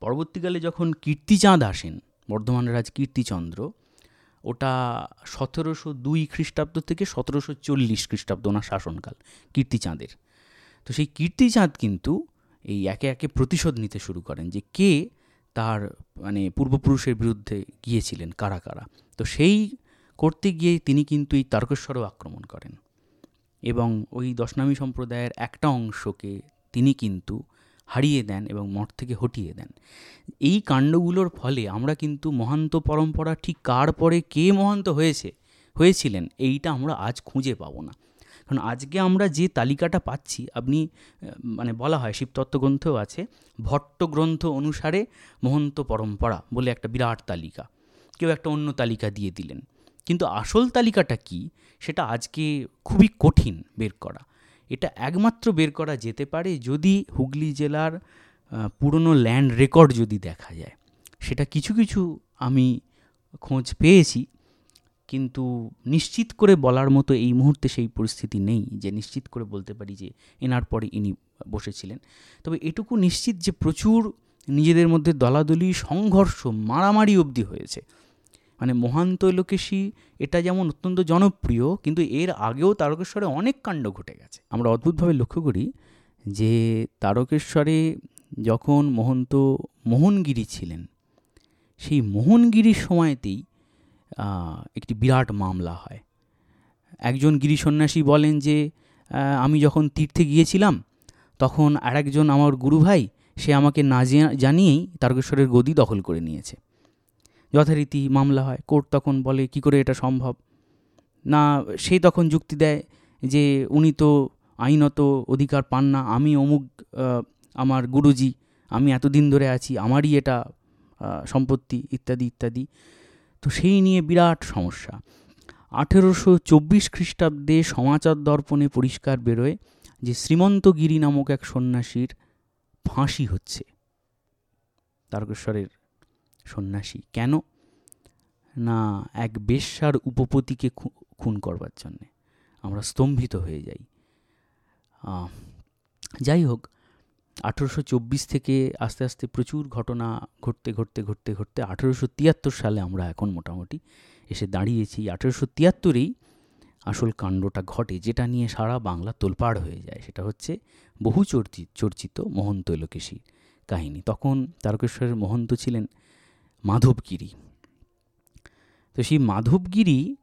পরবর্তীকালে যখন কীর্তিচাঁদ আসেন, বর্ধমান রাজ কীর্তিচন্দ্র ওটা সতেরোশো দুই খ্রিস্টাব্দ থেকে সতেরোশো চল্লিশ খ্রিস্টাব্দ ওনার শাসনকাল কীর্তিচাঁদের তো সেই কীর্তিচাঁদ কিন্তু এই একে একে প্রতিশোধ নিতে শুরু করেন যে কে তার মানে পূর্বপুরুষের বিরুদ্ধে গিয়েছিলেন, কারা কারা। তো সেই করতে গিয়ে তিনি কিন্তু এই তারকেশ্বরও আক্রমণ করেন। এবং ওই দশনামী সম্প্রদায়ের একটা অংশকে তিনি কিন্তু হারিয়ে দেন এবং মঠ থেকে হটিয়ে দেন। এই কাণ্ডগুলোর ফলে আমরা কিন্তু মহান্ত পরম্পরা ঠিক কার পরে কে মহান্ত হয়েছে, হয়েছিলেন, এইটা আমরা আজ খুঁজে পাবো না। কারণ আজকে আমরা যে তালিকাটা পাচ্ছি, আপনি মানে বলা হয় শিবতত্ত্ব গ্রন্থেও আছে ভট্ট গ্রন্থ অনুসারে মহন্ত পরম্পরা বলে একটা বিরাট তালিকা। কেউ একটা অন্য তালিকা দিয়ে দিলেন। কিন্তু আসল তালিকাটা কি, সেটা আজকে খুবই কঠিন বের করা। এটা একমাত্র বের করা যেতে পারে যদি হুগলি জেলার পুরনো ল্যান্ড রেকর্ড যদি দেখা যায়। সেটা কিছু কিছু আমি খোঁজ পেয়েছি, কিন্তু নিশ্চিত করে বলার মতো এই মুহূর্তে সেই পরিস্থিতি নেই যে নিশ্চিত করে বলতে পারি যে এনার পরে ইনি বসেছিলেন। তবে এটুকু নিশ্চিত যে প্রচুর নিজেদের মধ্যে দলাদলি, সংঘর্ষ, মারামারি অবধি হয়েছে। মানে মহান্ত লোকেশী এটা যেমন অত্যন্ত জনপ্রিয়, কিন্তু এর আগেও তারকেশ্বরে অনেক কাণ্ড ঘটে গেছে। আমরা অদ্ভুতভাবে লক্ষ্য করি যে তারকেশ্বরে যখন মহন্ত মোহনগিরি ছিলেন, সেই মোহনগিরির সময়তেই একটি বিরাট মামলা হয়। একজন গিরি সন্ন্যাসী বলেন যে আমি যখন তীর্থে গিয়েছিলাম, তখন আর একজন আমার গুরু ভাই সে আমাকে না জানিয়েই তারকেশ্বরের গদি দখল করে নিয়েছে। যথারীতি মামলা হয়, কোর্ট তখন বলে, কি করে এটা সম্ভব? না, সে তখন যুক্তি দেয় যে, উনি তো আইনত অধিকার পান না, আমি অমুক আমার গুরুজি, আমি এতদিন ধরে আছি, আমারই এটা সম্পত্তি, ইত্যাদি ইত্যাদি। তো সেই নিয়ে বিরাট সমস্যা। আঠেরোশো চব্বিশ খ্রিস্টাব্দে সমাচার দর্পণে পরিষ্কার বেরোয় যে শ্রীমন্তগিরি নামক এক সন্ন্যাসীর ফাঁসি হচ্ছে। তারকেশ্বরের সন্ন্যাসী। কেন? না, এক বেশ্যার উপপতিকে খুন করবার জন্যে। আমরা স্তম্ভিত হয়ে যাই। যাই হোক, আঠেরোশো চব্বিশ থেকে আস্তে আস্তে প্রচুর ঘটনা ঘটতে ঘটতে ঘটতে ঘটতে আঠেরোশো তিয়াত্তর সালে আমরা এখন মোটামুটি এসে দাঁড়িয়েছি। আঠেরোশো তিয়াত্তরেই আসল কাণ্ডটা ঘটে, যেটা নিয়ে সারা বাংলা তোলপাড় হয়ে যায়। সেটা হচ্ছে বহু চর্চিত চর্চিত মহন্ত লোকেশী কাহিনী। তখন তারকেশ্বরের মহন্ত ছিলেন মাধবগিরি। তো সেই মাধবগিরি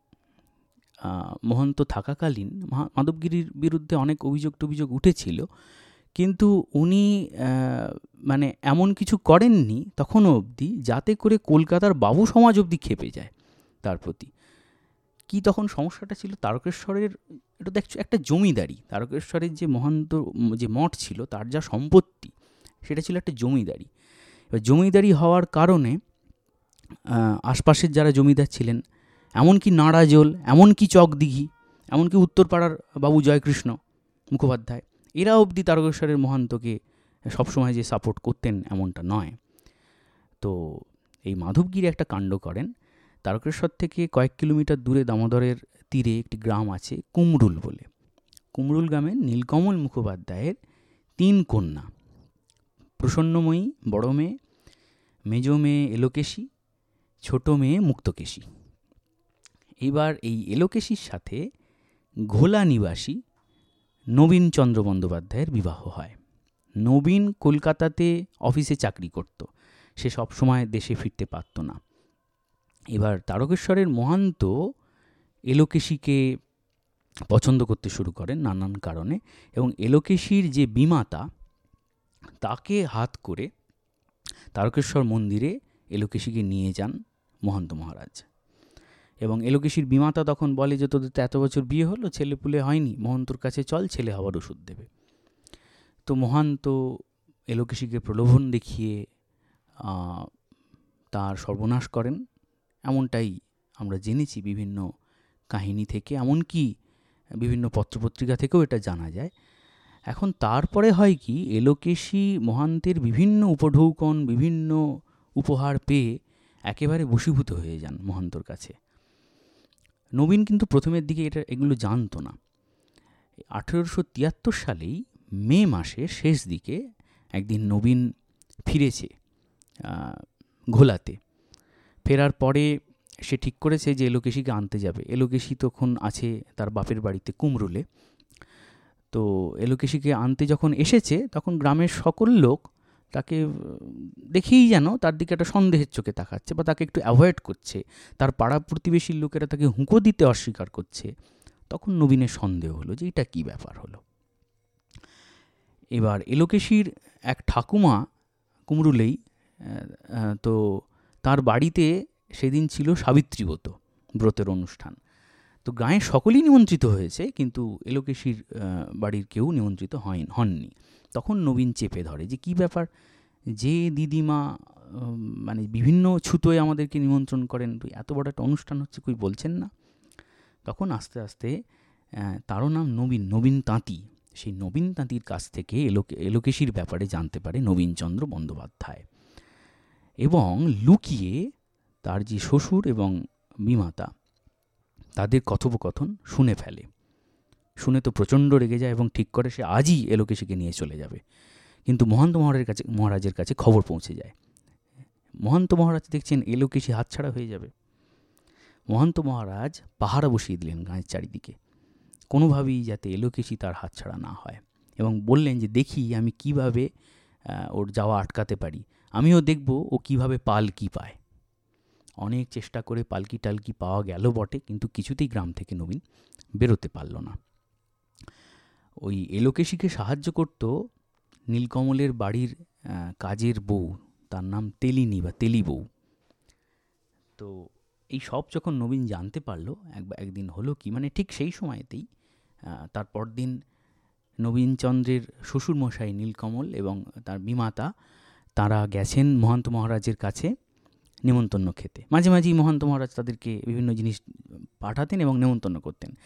মহন্ত থাকাকালীন মাধবগিরির বিরুদ্ধে অনেক অভিযোগ টভিযোগ উঠেছিল। কিন্তু উনি মানে এমন কিছু করেননি তখনও অবধি যাতে করে কলকাতার বাবু সমাজ অবধি খেপে যায় তার প্রতি। কি তখন সমস্যাটা ছিল? তারকেশ্বরের, এটা actually একটা জমিদারি। তারকেশ্বরের যে মহান্ত, যে মঠ ছিল, তার যা সম্পত্তি, সেটা ছিল একটা জমিদারি। এবার জমিদারি হওয়ার কারণে আশপাশের যারা জমিদার ছিলেন, এমনকি নাড়াজোল এমনকি চকদিঘি, এমনকি উত্তরপাড়ার বাবু জয়কৃষ্ণ মুখোপাধ্যায়, এরা অবধি তারকেশ্বরের মহান্তকে সবসময় যে সাপোর্ট করতেন এমনটা নয়। তো এই মাধবগিরি একটা কাণ্ড করেন। তারকেশ্বর থেকে কয়েক কিলোমিটার দূরে দামোদরের তীরে একটি গ্রাম আছে, কুমরুল বলে। কুমরুল গ্রামে নীলকমল মুখোপাধ্যায়ের তিন কন্যা। প্রসন্নময়ী, বড় মেয়ে, মেজ মেয়ে, এলোকেশী ছোট মেয়ে মুক্তকেশী। এবার এই এলোকেশীর সাথে ঘোলা নিবাসী নবীনচন্দ্র বন্দ্যোপাধ্যায়ের বিবাহ হয়। নবীন কলকাতাতে অফিসে চাকরি করত। সে সবসময় দেশে ফিরতে পারত না। এবার তারকেশ্বরের মহান্ত এলোকেশীকে পছন্দ করতে শুরু করেন নানান কারণে এবং এলোকেশীর যে বিমাতা, তাকে হাত করে তারকেশ্বর মন্দিরে এলোকেশীকে নিয়ে যান। মহন্ত মহারাজ। এবং এলোকেশির বিমাতা তখন বলে যে, তোদের তো এত বছর বিয়ে হলো ছেলে পুলে হয়নি, মহন্তর কাছে চল, ছেলে হওয়ার ওষুধ দেবে। তো মহান্ত এলোকেশিকে প্রলোভন দেখিয়ে তার সর্বনাশ করেন। এমনটাই আমরা জেনেছি বিভিন্ন কাহিনী থেকে, এমনকি বিভিন্ন পত্রপত্রিকা থেকেও এটা জানা যায়। এখন তারপরে হয় কি, এলোকেশী মহান্তের বিভিন্ন উপঢৌকন, বিভিন্ন উপহার পেয়ে একেবারে বশীভূত হয়ে যান মহান্তর কাছে। নবীন কিন্তু প্রথমের দিকে এটা, এগুলো জানতো না। আঠেরোশো তিয়াত্তর সালেই মে মাসে শেষ দিকে একদিন নবীন ফিরেছে ঘোলাতে। ফেরার পরে সে ঠিক করেছে যে, এলোকেশিকে আনতে যাবে। এলোকেশি তখন আছে তার বাপের বাড়িতে কুমরুলে। তো এলোকেশিকে আনতে যখন এসেছে, তখন গ্রামের সকল লোক তাকে দেখেই যেন তার দিকে একটা সন্দেহের চোখে তাকাচ্ছে বা তাকে একটু অ্যাভয়েড করছে। তার পাড়া প্রতিবেশীর লোকেরা তাকে হুঁকো দিতে অস্বীকার করছে। তখন নবীনের সন্দেহ হলো যে এটা কী ব্যাপার হলো? এবার এলোকেশির এক ঠাকুমা কুমরুলেই তো তার বাড়িতে সেদিন ছিল সাবিত্রী ব্রত, ব্রতের অনুষ্ঠান। তো গাঁয়ের সকলেই নিমন্ত্রিত হয়েছে, কিন্তু এলোকেশির বাড়ির কেউ নিমন্ত্রিত হয় হননি। তখন নবীন চেপে ধরে যে, কি ব্যাপার? যে দিদিমা মানে বিভিন্ন ছুতোয় আমাদেরকে নিমন্ত্রণ করেন তো এত বড় একটা অনুষ্ঠান হচ্ছে, কই বলছেন না? তখন আস্তে আস্তে তারও নাম নবীন নবীন তাঁতি। সেই নবীন তাঁতির কাছ থেকে এলোকে, এলোকেশির ব্যাপারে জানতে পারে নবীনচন্দ্র বন্দ্যোপাধ্যায়। এবং লুকিয়ে তার যে শ্বশুর এবং বিমাতা, তাদের কথোপকথন শুনে ফেলে। শুনে তো প্রচণ্ড রেগে যায় এবং ঠিক করে সে আজই এলোকেশিকে নিয়ে চলে যাবে। কিন্তু মহন্ত মহারাজের কাছে মহারাজের কাছে খবর পৌঁছে যায়। মহন্ত মহারাজ দেখছেন এলোকেশি হাতছাড়া হয়ে যাবে। মহন্ত মহারাজ পাহারা বসিয়ে দিলেন গাঁয়ের চারিদিকে। কোনোভাবেই যাতে এলোকেশি তার হাতছাড়া না হয় এবং বললেন যে, দেখি আমি কীভাবে ওর যাওয়া আটকাতে পারি। আমিও দেখব ও কীভাবে পালকি পায়। অনেক চেষ্টা করে পালকি টালকি পাওয়া গেল বটে, কিন্তু কিছুতেই গ্রাম থেকে নবীন বেরোতে পারল না। ওই এলোকেশিকে সাহায্য করত নীলকমলের বাড়ির কাজের বউ। তার নাম তেলিনী বা তেলি বউ তো এই সব যখন নবীন জানতে পারল একবার একদিন হলো কি মানে ঠিক সেই সময়তেই আহ, তার পরদিন নবীনচন্দ্রের শ্বশুরমশাই নীলকমল এবং তার বিমাতা তারা গেছেন মহান্ত মহারাজের কাছে। নেমন্তন্ন খেতে। মাঝে মাঝেই মহান্ত মহারাজ তাদেরকে বিভিন্ন জিনিস পাঠাতেন এবং নেমন্তন্ন করতেন।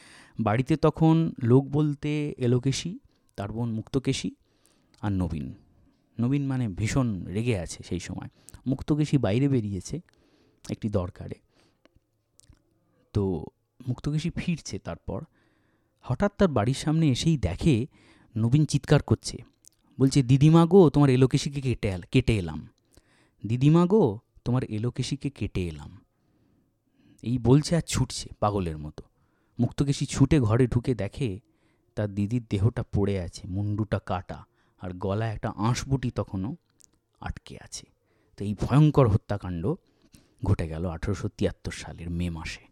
বাড়িতে তখন লোক বলতে এলোকেশী তার বোন মুক্তকেশী আর নবীন। নবীন মানে ভীষণ রেগে আছে সেই সময়। মুক্তকেশী বাইরে বেরিয়েছে একটি দরকারে। তো মুক্তকেশী ফিরছে তারপর। হঠাৎ তার বাড়ির সামনে এসেই দেখে নবীন চিৎকার করছে। বলছে, দিদিমা গো, তোমার এলোকেশিকে কেটে কেটে এলাম। দিদিমা গো তোমার এলোকেশিকে কেটে এলাম। এই বলছে আর ছুটছে পাগলের মতো। মুক্তকেশী ছুটে ঘরে ঢুকে দেখে তার দিদির দেহটা পড়ে আছে, মুন্ডুটা কাটা, আর গলায় একটা আঁশবুটি তখনও আটকে আছে। তো এই ভয়ঙ্কর হত্যাকাণ্ড ঘটে গেল আঠেরোশো তিয়াত্তর সালের মে মাসে।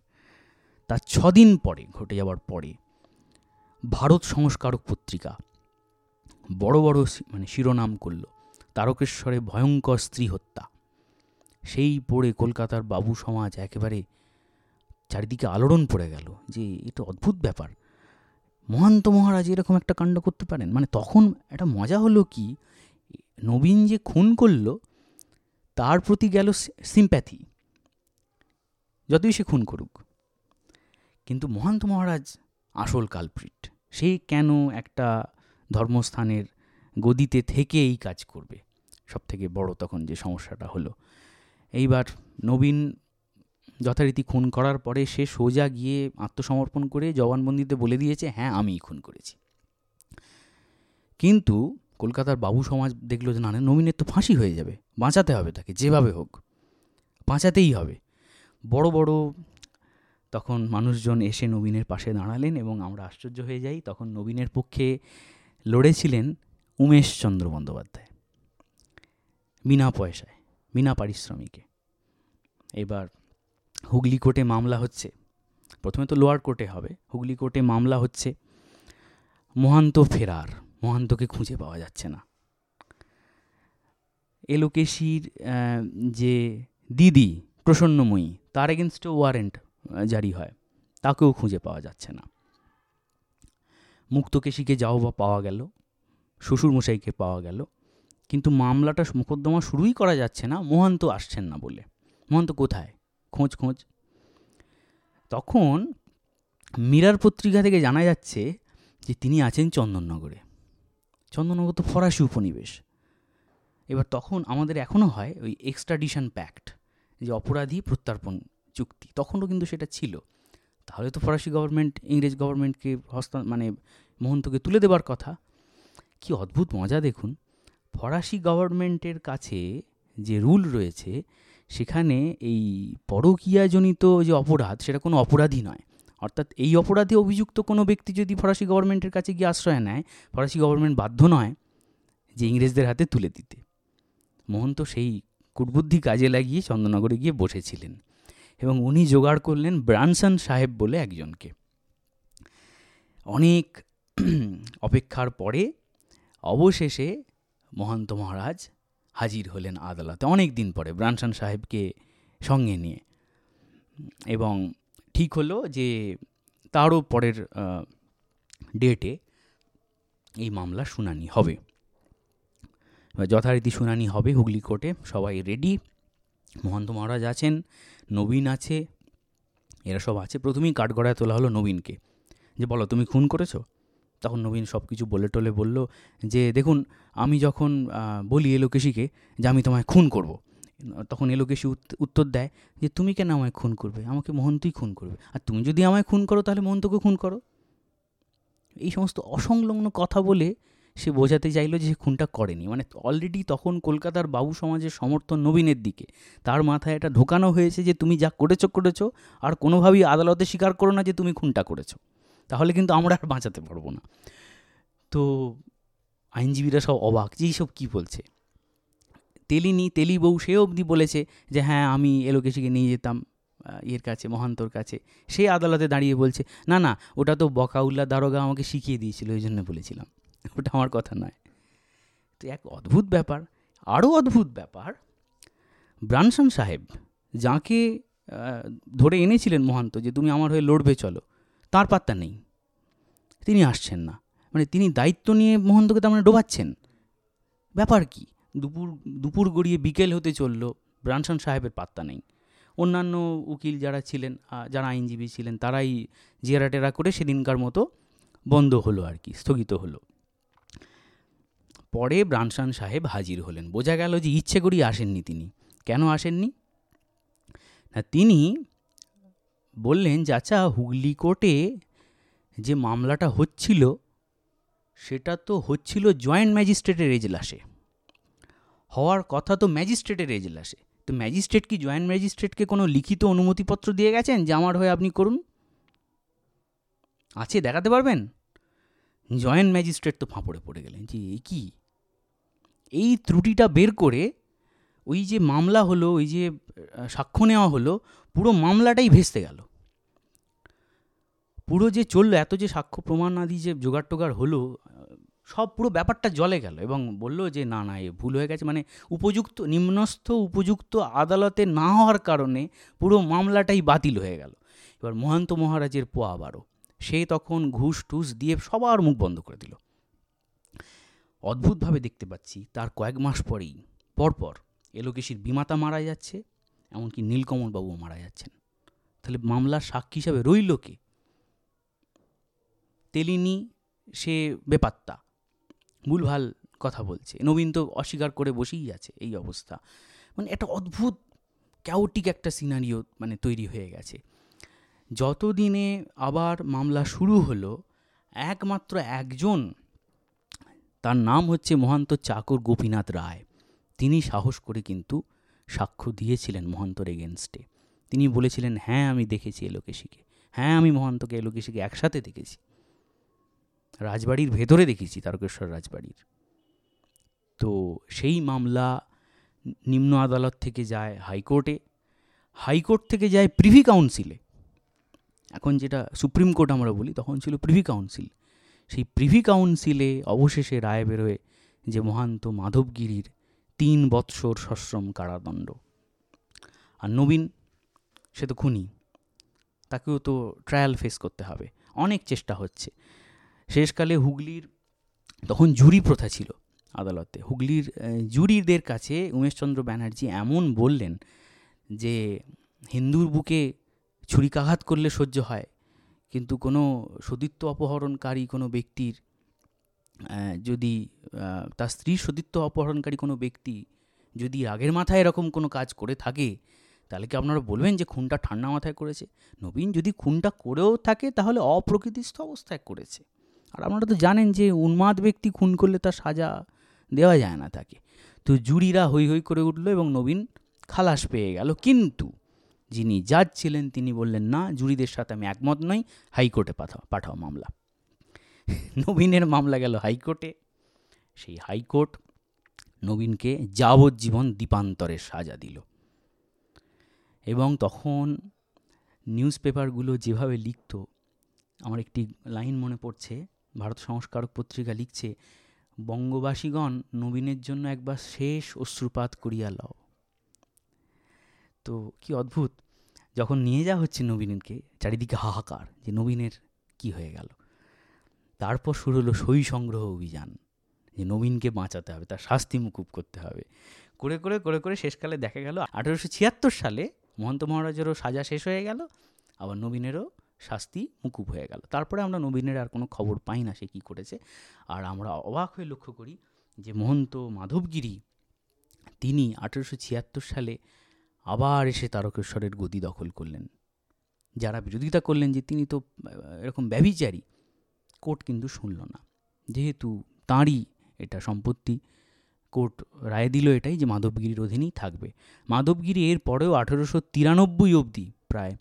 তার ছদিন পরে, ঘটে যাওয়ার পরে ভারত সংস্কারক পত্রিকা বড় বড় মানে শিরোনাম করল, তারকেশ্বরে ভয়ঙ্কর স্ত্রী হত্যা সেই পড়ে কলকাতার বাবু সমাজ একেবারে চারিদিকে আলোড়ন পড়ে গেল যে এটা অদ্ভুত ব্যাপার। মহান্ত মহারাজ এরকম একটা কাণ্ড করতে পারেন? মানে তখন একটা মজা হলো কি? নবীন যে খুন করল, তার প্রতি গেল সিম্প্যাথি যতই সে খুন করুক। কিন্তু মহান্ত মহারাজ আসল কালপ্রিট সে কেন একটা ধর্মস্থানের গদিতে থেকে এই কাজ করবে? সব থেকে বড় তখন যে সমস্যাটা হলো। এইবার নবীন যথারীতি খুন করার পরে সে সোজা গিয়ে আত্মসমর্পণ করে জবানবন্দিতে বলে দিয়েছে হ্যাঁ আমিই খুন করেছি। কিন্তু কলকাতার বাবু সমাজ দেখল যে, না নবীনের তো ফাঁসি হয়ে যাবে, বাঁচাতে হবে তাকে, যেভাবে হোক, বাঁচাতেই হবে। বড় বড় তখন মানুষজন এসে নবীনের পাশে দাঁড়ালেন এবং আমরা আশ্চর্য হয়ে যাই, তখন নবীনের পক্ষে লড়েছিলেন উমেশচন্দ্র বন্দ্যোপাধ্যায়, বিনা পয়সায়। বিনা পারিশ্রমিকে। এবার হুগলি কোর্টে মামলা হচ্ছে। প্রথমে তো লোয়ার কোর্টে হবে। হুগলি কোর্টে মামলা হচ্ছে মহান্ত ফেরার। মহান্তকে খুঁজে পাওয়া যাচ্ছে না। এলোকেশির যে দিদি প্রসন্নময়ী, তার এগেনস্টে ওয়ারেন্ট জারি হয়। তাকেও খুঁজে পাওয়া যাচ্ছে না। মুক্তকেশীকে যাও বা পাওয়া গেল। শ্বশুরমশাইকে পাওয়া গেল। কিন্তু মামলাটা মোকদ্দমা শুরুই করা যাচ্ছে না, মোহান্ত আসছেন না বলে। মোহান্ত কোথায়? খোঁজ খোঁজ। তখন মিরার পত্রিকা থেকে জানা যাচ্ছে যে তিনি আছেন চন্দননগরে। চন্দননগর তো ফরাসি উপনিবেশ। এবার তখন আমাদের এখনও হয় ওই এক্সট্রাডিশন প্যাক্ট, যে অপরাধী প্রত্যার্পণ চুক্তি। তখনও কিন্তু সেটা ছিল। তাহলে তো ফরাসি গভর্নমেন্ট, ইংরেজ গভর্নমেন্টকে হস্তা মানে মহন্তকে তুলে দেবার কথা। কি অদ্ভুত মজা দেখুন। ফরাসি গভর্নমেন্টের কাছে যে রুল রয়েছে, সেখানে এই পরকীয়াজনিত যে অপরাধ, সেটা কোনো অপরাধী নয়। অর্থাৎ এই অপরাধে অভিযুক্ত কোনো ব্যক্তি যদি ফরাসি গভর্নমেন্টের কাছে গিয়ে আশ্রয় নেয়, ফরাসি গভর্নমেন্ট বাধ্য নয় যে ইংরেজদের হাতে তুলে দিতে। মোহন তো সেই কুটবুদ্ধি কাজে লাগিয়ে চন্দ্রনগরে গিয়ে বসেছিলেন এবং উনি জোগাড় করলেন ব্রানসন সাহেব বলে একজনকে। অনেক অপেক্ষার পরে অবশেষে মহন্ত মহারাজ হাজির হলেন আদালতে অনেক দিন পরে ব্রানসন সাহেবকে সঙ্গে নিয়ে। এবং ঠিক হলো যে তারও পরের ডেটে এই মামলা শুনানি হবে। যথারীতি শুনানি হবে হুগলি কোর্টে, সবাই রেডি মহন্ত মহারাজ আছেন, নবীন আছে, এরা সব আছে। প্রথমেই কাঠগড়ায় তোলা হলো নবীনকে। যে বলো, তুমি খুন করেছ? তখন নবীন সব কিছু বলে টলে বলল যে, দেখুন, আমি যখন বলি এলোকেশিকে যে আমি তোমায় খুন করব। তখন এলোকেশি উত্তর দেয় যে, তুমি কেন আমায় খুন করবে? আমাকে মহন্তই খুন করবে। আর তুমি যদি আমায় খুন করো, তাহলে মোহন্তকে খুন করো। এই সমস্ত অসংলগ্ন কথা বলে সে বোঝাতে চাইলো যে, সে খুনটা করেনি। মানে অলরেডি তখন কলকাতার বাবু সমাজের সমর্থন নবীনের দিকে। তার মাথায় এটা ঢোকানো হয়েছে যে, তুমি যা করেছ করেছ, আর কোনোভাবেই আদালতে স্বীকার করো না যে, তুমি খুনটা করেছ। তাহলে কিন্তু আমরা আর বাঁচাতে পারব না। তো আইনজীবীরা সব অবাক যে এইসব কী বলছে? তেলিনি তেলি বউ সে অবধি বলেছে যে হ্যাঁ আমি এলোকেশিকে নিয়ে যেতাম এর কাছে, মহান্তর কাছে। সে আদালতে দাঁড়িয়ে বলছে, না না, ওটা তো বকাউল্লা দারোগা আমাকে শিখিয়ে দিয়েছিল ওই জন্য বলেছিলাম। ওটা আমার কথা নয়। তো এক অদ্ভুত ব্যাপার, আরও অদ্ভুত ব্যাপার ব্রানসন সাহেব, যাকে ধরে এনেছিলেন মহান্ত যে, তুমি আমার হয়ে লড়বে, চলো। তার পাত্তা নেই। তিনি আসছেন না। মানে তিনি দায়িত্ব নিয়ে মহন্তকে তার মানে ডোবাচ্ছেন। ব্যাপার কি? দুপুর দুপুর গড়িয়ে বিকেল হতে চলল, ব্রানসন সাহেবের পাত্তা নেই। অন্যান্য উকিল যারা ছিলেন যারা আইনজীবী ছিলেন, তারাই জেরা টেরা করে সেদিনকার মতো বন্ধ হলো আর কি, স্থগিত হলো। পরে ব্রানসান সাহেব হাজির হলেন। বোঝা গেল যে ইচ্ছে করেই আসেননি তিনি। কেন আসেননি? না, তিনি বললেন যে আচ্ছা হুগলি কোর্টে যে মামলাটা হচ্ছিল, সেটা তো হচ্ছিল জয়েন্ট ম্যাজিস্ট্রেটের এজলাসে। হওয়ার কথা তো ম্যাজিস্ট্রেটের এজলাসে। তো ম্যাজিস্ট্রেট কি জয়েন্ট ম্যাজিস্ট্রেটকে কোনো লিখিত অনুমতিপত্র দিয়ে গেছেন যে, আমার হয়ে আপনি করুন? আছে, দেখাতে পারবেন? জয়েন্ট ম্যাজিস্ট্রেট তো ফাঁপড়ে পড়ে গেলেন। যে এই কি? এই ত্রুটিটা বের করে ওই যে মামলা হলো, ওই যে সাক্ষ্য নেওয়া হলো, পুরো মামলাটাই ভেস্তে গেল। পুরো যে চলল, এত যে সাক্ষ্য প্রমাণ আদি যে জোগাড় টোগাড় হলো সব পুরো ব্যাপারটা জলে গেল এবং বলল যে, না না, এ ভুল হয়ে গেছে। মানে উপযুক্ত, নিম্নস্থ, উপযুক্ত আদালতে না হওয়ার কারণে পুরো মামলাটাই বাতিল হয়ে গেল। এবার মহান্ত মহারাজের পোয়া বারো সে তখন ঘুষ টুস দিয়ে সবার মুখ বন্ধ করে দিল। অদ্ভুতভাবে দেখতে পাচ্ছি, তার কয়েক মাস পরেই, পরপর এলোকেশির বিমাতা মারা যাচ্ছে, এমনকি নীলকমলবাবুও মারা যাচ্ছেন। তাহলে মামলার সাক্ষী হিসাবে রইল কে? তেলিনি, সে বেপাত্তা। ভুলভাল কথা বলছে। নবীন তো অস্বীকার করে বসেই আছে এই অবস্থা। মানে একটা অদ্ভুত ক্যাওটিক একটা সিনারিও মানে তৈরি হয়ে গেছে। যতদিনে আবার মামলা শুরু হলো, একমাত্র একজন, তার নাম হচ্ছে মহান্ত চাকর গোপীনাথ রায়। তিনি সাহস করে কিন্তু সাক্ষ্য দিয়েছিলেন মহান্তর এগেনস্টে তিনি বলেছিলেন হ্যাঁ আমি দেখেছি এলোকেশিকে হ্যাঁ আমি মহান্তকে এলোকেশিকে একসাথে দেখেছি। রাজবাড়ির ভেতরে দেখেছি, তারকেশ্বর রাজবাড়ির। তো সেই মামলা নিম্ন আদালত থেকে যায় হাইকোর্টে। হাইকোর্ট থেকে যায় প্রিভি কাউন্সিলে। এখন যেটা সুপ্রিম কোর্ট আমরা বলি, তখন ছিল প্রিভি কাউন্সিল। সেই প্রিভি কাউন্সিলে অবশেষে রায় বেরোয় যে মহান্ত মাধবগিরির তিন বৎসর সশ্রম কারাদণ্ড। আর নবীন, সে তো খুনি, তাকেও তো ট্রায়াল ফেস করতে হবে। অনেক চেষ্টা হচ্ছে। শেষকালে হুগলির, তখন জুরি প্রথা ছিল আদালতে। হুগলির জুরিদের কাছে উমেশচন্দ্র ব্যানার্জি এমন বললেন যে, হিন্দুর বুকে ছুরিকাঘাত করলে সহ্য হয়, কিন্তু কোনো সতীত্ব অপহরণকারী কোনো ব্যক্তির যদি তার স্ত্রীর সতীত্ব অপহরণকারী কোনো ব্যক্তি যদি আগের মাথায় এরকম কোনো কাজ করে থাকে, তাহলে কি আপনারা বলবেন যে খুনটা ঠান্ডা মাথায় করেছে? নবীন, যদি খুনটা করেও থাকে, তাহলে অপ্রকৃতিস্থ অবস্থায় করেছে। আর আপনারা তো জানেন যে উন্মাদ ব্যক্তি খুন করলে তার সাজা দেওয়া যায় না তাকে। তো জুরিরা হৈ হৈ করে উঠল এবং নবীন খালাস পেয়ে গেল। কিন্তু যিনি জাজ ছিলেন তিনি বললেন, না জুরিদের সাথে আমি একমত নই, হাইকোর্টে পাঠাও পাঠাও মামলা। নবীনের মামলা গেল হাইকোর্টে। সেই হাইকোর্ট নবীনকে যাবজ্জীবন দ্বীপান্তরের সাজা দিল। এবং তখন নিউজ পেপারগুলো যেভাবে লিখত, আমার একটি লাইন মনে পড়ছে ভারত সংস্কারক পত্রিকা লিখছে, বঙ্গবাসীগণ নবীনের জন্য একবার শেষ অশ্রুপাত করিয়া লও। তো কি অদ্ভুত, যখন নিয়ে যাওয়া হচ্ছে নবীনকে, চারিদিকে হাহাকার যে নবীনের কি হয়ে গেল। তারপর শুরু হলো সই সংগ্রহ অভিযান, যে নবীনকে বাঁচাতে হবে, তার শাস্তি মুকুব করতে হবে। করে করে করে করে শেষকালে দেখা গেল আঠেরোশো ছিয়াত্তর সালে মহন্ত মহারাজেরও সাজা শেষ হয়ে গেল, আবার নবীনেরও শাস্তি মুকুব হয়ে গেল। তারপরে আমরা নবীনের আর কোনো খবর পাই না সে কী করেছে। আর আমরা অবাক হয়ে লক্ষ্য করি যে মহন্ত মাধবগিরি, তিনি আঠেরোশো ছিয়াত্তর সালে আবার এসে তারকেশ্বরের গদি দখল করলেন। যারা বিরোধিতা করলেন যে তিনি তো এরকম ব্যভিচারী, কোর্ট কিন্তু শুনল না। যেহেতু তাঁরই এটা সম্পত্তি, কোর্ট রায় দিল এটাই যে মাধবগিরির অধীনেই থাকবে। মাধবগিরি এর পরেও আঠেরোশো তিরানব্বই অবধি প্রায়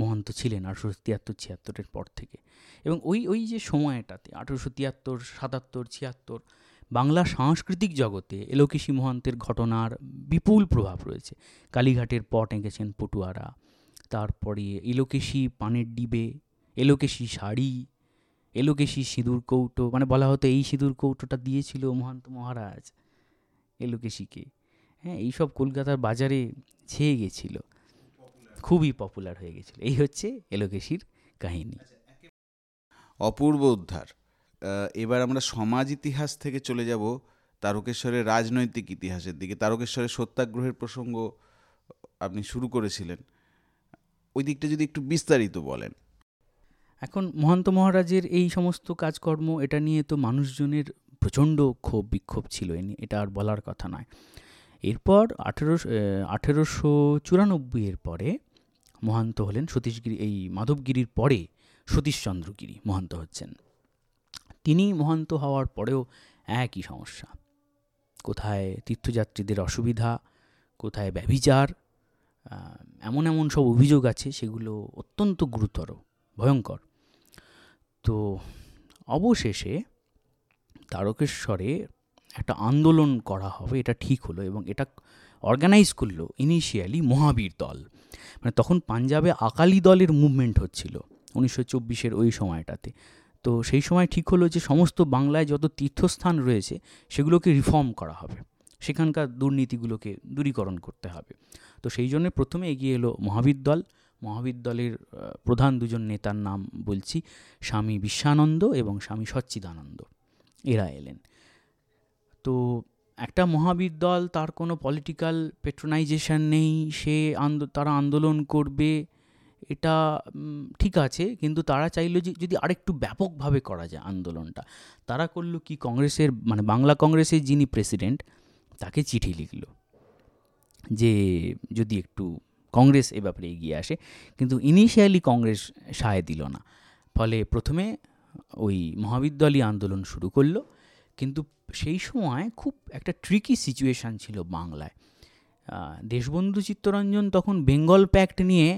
মহন্ত ছিলেন আঠারোশো তিয়াত্তর ছিয়াত্তরের পর থেকে। এবং ওই ওই যে সময়টাতে, আঠেরোশো তিয়াত্তর সাতাত্তর, ছিয়াত্তর, বাংলা সাংস্কৃতিক জগতে এলোকেশী মহন্তের ঘটনার বিপুল প্রভাব রয়েছে। কালীঘাটের পট এঁকেছেন পটুয়ারা, তারপরে এলোকেশী পানের ডিবে, এলোকেশী শাড়ি, এলোকেশী সিঁদুর কৌটো মানে বলা হতো এই সিঁদুর কৌটোটা দিয়েছিল মহান্ত মহারাজ এলোকেশীকে। হ্যাঁ এইসব কলকাতার বাজারে ছেয়ে গেছিল। খুবই পপুলার হয়ে গেছিল। এই হচ্ছে এলোকেশীর কাহিনী। অপূর্ব উদ্ধার। এবার আমরা সমাজ ইতিহাস থেকে চলে যাব তারকেশ্বরের রাজনৈতিক ইতিহাসের দিকে। তারকেশ্বরের সত্যাগ্রহের প্রসঙ্গ আপনি শুরু করেছিলেন। ওই দিকটা যদি একটু বিস্তারিত বলেন। এখন মহান্ত মহারাজের এই সমস্ত কাজকর্ম এটা নিয়ে তো মানুষজনের প্রচণ্ড ক্ষোভ বিক্ষোভ ছিল। এটা আর বলার কথা নয়। এরপর আঠেরোশো আঠেরোশো চুরানব্বইয়ের পরে মহান্ত হলেন সতীশগিরি, এই মাধবগিরির পরে সতীশচন্দ্রগিরি মহান্ত হচ্ছেন। তিনি মহান্ত হওয়ার পরেও একই সমস্যা। কোথায় তীর্থযাত্রীদের অসুবিধা, কোথায় ব্যভিচার এমন এমন সব অভিযোগ আছে, সেগুলো অত্যন্ত গুরুতর, ভয়ঙ্কর। তো অবশেষে তারকেশ্বরে একটা আন্দোলন করা হবে, এটা ঠিক হলো এবং এটা অর্গানাইজ করল ইনিশিয়ালি মহাবীর দল। মানে তখন পাঞ্জাবে আকালি দলের মুভমেন্ট হচ্ছিল, উনিশশো চব্বিশের ওই সময়টাতে। তো সেই সময় ঠিক হলো যে সমস্ত বাংলায় যত তীর্থস্থান রয়েছে, সেগুলোকে রিফর্ম করা হবে। সেখানকার দুর্নীতিগুলোকে দূরীকরণ করতে হবে। তো সেই জন্য প্রথমে এগিয়ে এলো মহাবীর দল। মহাবীর দলের প্রধান দুজন নেতার নাম বলছি স্বামী বিশ্বানন্দ এবং স্বামী সচ্চিদানন্দ। এরা এলেন। তো একটা মহাবিদ্যাল, তার কোনো পলিটিক্যাল পেট্রোনাইজেশন নেই, সে আন্দো, তারা আন্দোলন করবে, এটা ঠিক আছে, কিন্তু তারা চাইলো যে, যদি আরেকটু ব্যাপকভাবে করা যায় আন্দোলনটা, তারা করল কি কংগ্রেসের মানে বাংলা কংগ্রেসের যিনি প্রেসিডেন্ট তাকে চিঠি লিখল, যে যদি একটু কংগ্রেস এ ব্যাপারে এগিয়ে আসে, কিন্তু ইনিশিয়ালি কংগ্রেস সায় দিল না, ফলে প্রথমে ওই মহাবিদ্যালয় আন্দোলন শুরু করল কিন্তু সেই সময় খুব একটা ট্রিকি সিচুয়েশান ছিল বাংলায়। দেশবন্ধু চিত্তরঞ্জন তখন বেঙ্গল প্যাক্ট নিয়ে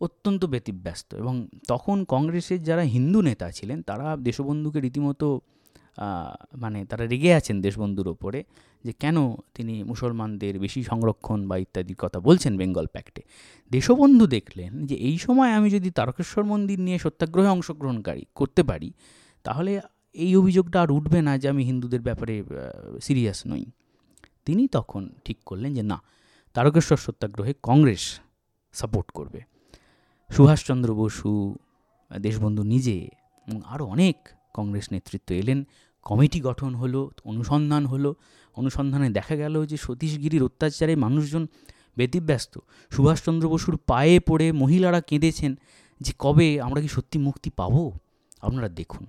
অত্যন্ত ব্যতিব্যস্ত এবং তখন কংগ্রেসের যারা হিন্দু নেতা ছিলেন, তারা দেশবন্ধুকে রীতিমতো মানে তারা রেগে আছেন দেশবন্ধুর ওপরে যে কেন তিনি মুসলমানদের বেশি সংরক্ষণ বা ইত্যাদির কথা বলছেন বেঙ্গল প্যাক্টে দেশবন্ধু দেখলেন যে এই সময় আমি যদি তারকেশ্বর মন্দির নিয়ে সত্যাগ্রহে অংশগ্রহণকারী, করতে পারি, তাহলে এই অভিযোগটা আর উঠবে না যে আমি হিন্দুদের ব্যাপারে সিরিয়াস নই। তিনি তখন ঠিক করলেন যে না, তারকেশ্বর সত্যাগ্রহে কংগ্রেস সাপোর্ট করবে। সুভাষচন্দ্র বসু, দেশবন্ধু নিজে আরও অনেক কংগ্রেস নেতৃত্ব এলেন। কমিটি গঠন হলো, অনুসন্ধান হলো। অনুসন্ধানে দেখা গেল যে সতীশগিরির অত্যাচারে মানুষজন ব্যতিব্যস্ত। সুভাষচন্দ্র বসুর পায়ে পড়ে মহিলারা কেঁদেছেন যে কবে আমরা কি সত্যি মুক্তি পাবো? আপনারা দেখুন।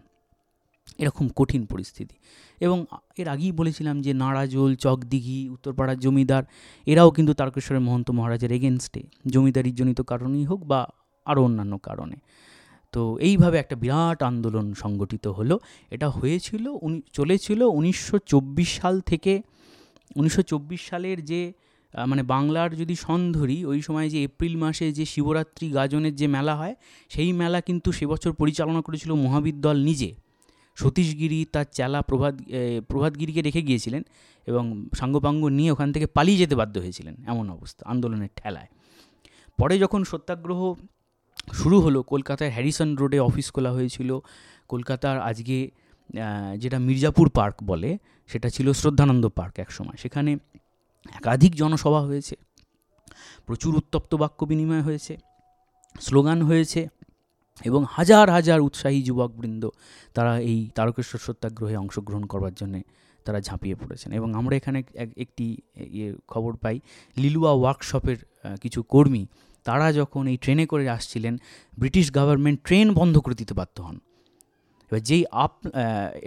এরকম কঠিন পরিস্থিতি। এবং এর আগেই বলেছিলাম যে নাড়াজোল চকদিঘি, উত্তরপাড়ার জমিদার, এরাও কিন্তু তারকেশ্বরের মহন্ত মহারাজের এগেনস্টে জমিদারির জনিত কারণেই হোক বা আরও অন্যান্য কারণে। তো এইভাবে একটা বিরাট আন্দোলন সংগঠিত হলো। এটা হয়েছিল উনি, চলেছিল উনিশশো চব্বিশ সাল থেকে, উনিশশো চব্বিশ সালের যে মানে বাংলার যদি সন ধরি ওই সময় যে এপ্রিল মাসে যে শিবরাত্রি গাজনের যে মেলা হয়, সেই মেলা কিন্তু সে বছর পরিচালনা করেছিল মহাবীর দল নিজে। সতীশগিরি তার চেলা প্রভাত প্রভাতগিরিকে রেখে গিয়েছিলেন এবং সাঙ্গপাঙ্গ নিয়ে ওখান থেকে পালিয়ে যেতে বাধ্য হয়েছিলেন এমন অবস্থা আন্দোলনের ঠেলায়। পরে যখন সত্যাগ্রহ শুরু হলো, কলকাতায় হ্যারিসন রোডে অফিস খোলা হয়েছিল। কলকাতার আজকে যেটা মির্জাপুর পার্ক বলে, সেটা ছিল শ্রদ্ধানন্দ পার্ক একসময় সেখানে একাধিক জনসভা হয়েছে। প্রচুর উত্তপ্ত বাক্য বিনিময় হয়েছে। স্লোগান হয়েছে। এবং হাজার হাজার উৎসাহী যুবকবৃন্দ তারা এই তারকেশ্বর সত্যাগ্রহে অংশগ্রহণ করবার জন্যে তারা ঝাঁপিয়ে পড়েছেন। এবং আমরা এখানে একটি ইয়ে খবর পাই, লিলুয়া ওয়ার্কশপের কিছু কর্মী তারা যখন এই ট্রেনে করে আসছিলেন, ব্রিটিশ গভর্নমেন্ট ট্রেন বন্ধ করে দিতে বাধ্য হন। এবার যেই আপ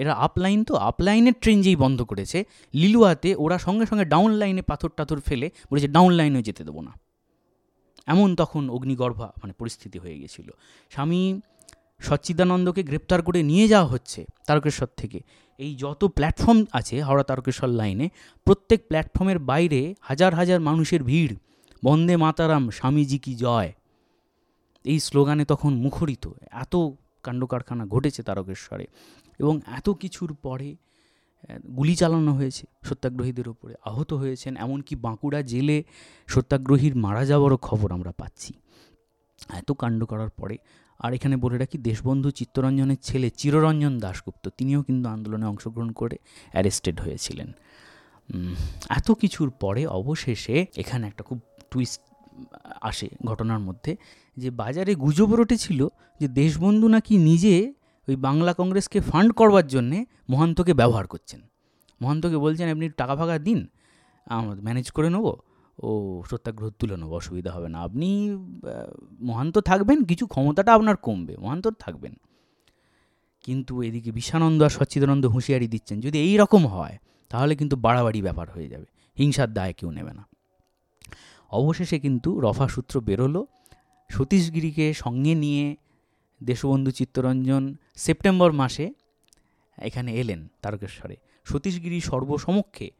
এরা আপলাইন তো, আপলাইনের ট্রেন যেই বন্ধ করেছে, লিলুয়াতে ওরা সঙ্গে সঙ্গে ডাউন লাইনে পাথর টাথর ফেলে বলেছে, ডাউন লাইনেও যেতে দেবো না। এমন তখন অগ্নিগর্ভা মানে পরিস্থিতি হয়ে গেছিল। স্বামী সচ্চিদানন্দকে গ্রেপ্তার করে নিয়ে যাওয়া হচ্ছে তারকেশ্বর থেকে। এই যত প্ল্যাটফর্ম আছে হাওড়া তারকেশ্বর লাইনে প্রত্যেক প্ল্যাটফর্মের বাইরে হাজার হাজার মানুষের ভিড়। বন্দে মাতারাম, স্বামীজি কি জয়? এই স্লোগানে তখন মুখরিত। এত কাণ্ড কারখানা ঘটেছে তারকেশ্বরে। এবং এত কিছুর পরে গুলি চালানো হয়েছে সত্যাগ্রহীদের ওপরে, আহত হয়েছেন, এমনকি বাঁকুড়া জেলে সত্যাগ্রহীর মারা যাওয়ারও খবর আমরা পাচ্ছি। এত কাণ্ড করার পরে, আর এখানে বলে রাখি, দেশবন্ধু চিত্তরঞ্জনের ছেলে চিররঞ্জন দাশগুপ্ত, তিনিও কিন্তু আন্দোলনে অংশগ্রহণ করে অ্যারেস্টেড হয়েছিলেন। এত কিছুর পরে অবশেষে এখানে একটা খুব টুইস্ট আসে ঘটনার মধ্যে, যে বাজারে গুজব রটেছিল যে দেশবন্ধু নাকি নিজে ওই বাংলা কংগ্রেসকে ফান্ড করবার জন্যে মহান্তকে ব্যবহার করছেন। মহান্তকে বলছেন, আপনি টাকা ফাঁকা দিন আমরা ম্যানেজ করে নেব। ও, সত্যাগ্রহ তুলে নেব, অসুবিধা হবে না। আপনি মহান্ত থাকবেন, কিছু ক্ষমতাটা আপনার কমবে, মহান্ত থাকবেন। কিন্তু এদিকে বিশানন্দ আর সচ্চিদানন্দ হুঁশিয়ারি দিচ্ছেন, যদি এই রকম হয়, তাহলে কিন্তু বাড়াবাড়ি ব্যাপার হয়ে যাবে, হিংসার দায় কেউ নেবে না। অবশেষে কিন্তু রফা সূত্র বেরোলো সতীশগিরিকে সঙ্গে নিয়ে দেশবন্ধু চিত্তরঞ্জন সেপ্টেম্বর মাসে এখানে এলেন তারকেশ্বরে। সতীশগিরি সর্বসমক্ষে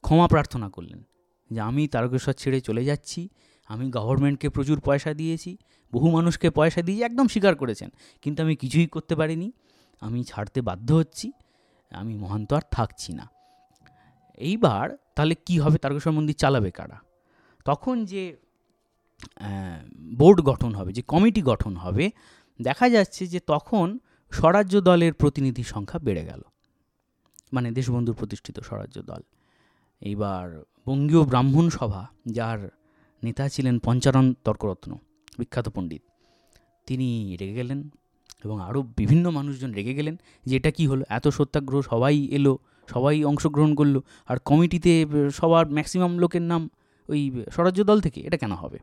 ক্ষমা প্রার্থনা করলেন যে, আমি তারকেশ্বর ছেড়ে চলে যাচ্ছি। আমি গভর্নমেন্টকে প্রচুর পয়সা দিয়েছি। বহু মানুষকে পয়সা দিয়ে একদম স্বীকার করেছেন। কিন্তু আমি কিছুই করতে পারিনি। আমি ছাড়তে বাধ্য হচ্ছি। আমি মহান্ত আর থাকছি না। এইবার তাহলে কি হবে? তারকেশ্বর মন্দির চালাবে কারা? তখন যে বোর্ড গঠন হবে, যে কমিটি গঠন হবে, দেখা যাচ্ছে যে তখন স্বরাজ্য দলের প্রতিনিধি সংখ্যা বেড়ে গেল। মানে দেশবন্ধুর প্রতিষ্ঠিত স্বরাজ্য দল। এইবার বঙ্গীয় ব্রাহ্মণ সভা, যার নেতা ছিলেন পঞ্চারণ তর্করত্ন, বিখ্যাত পণ্ডিত, তিনি রেগে গেলেন এবং আরও বিভিন্ন মানুষজন রেগে গেলেন যে এটা কী হলো? এত সত্যাগ্রহ, সবাই এলো, সবাই অংশগ্রহণ করল, আর কমিটিতে সবার ম্যাক্সিমাম লোকের নাম ওই স্বরাজ্য দল থেকে, এটা কেন হবে?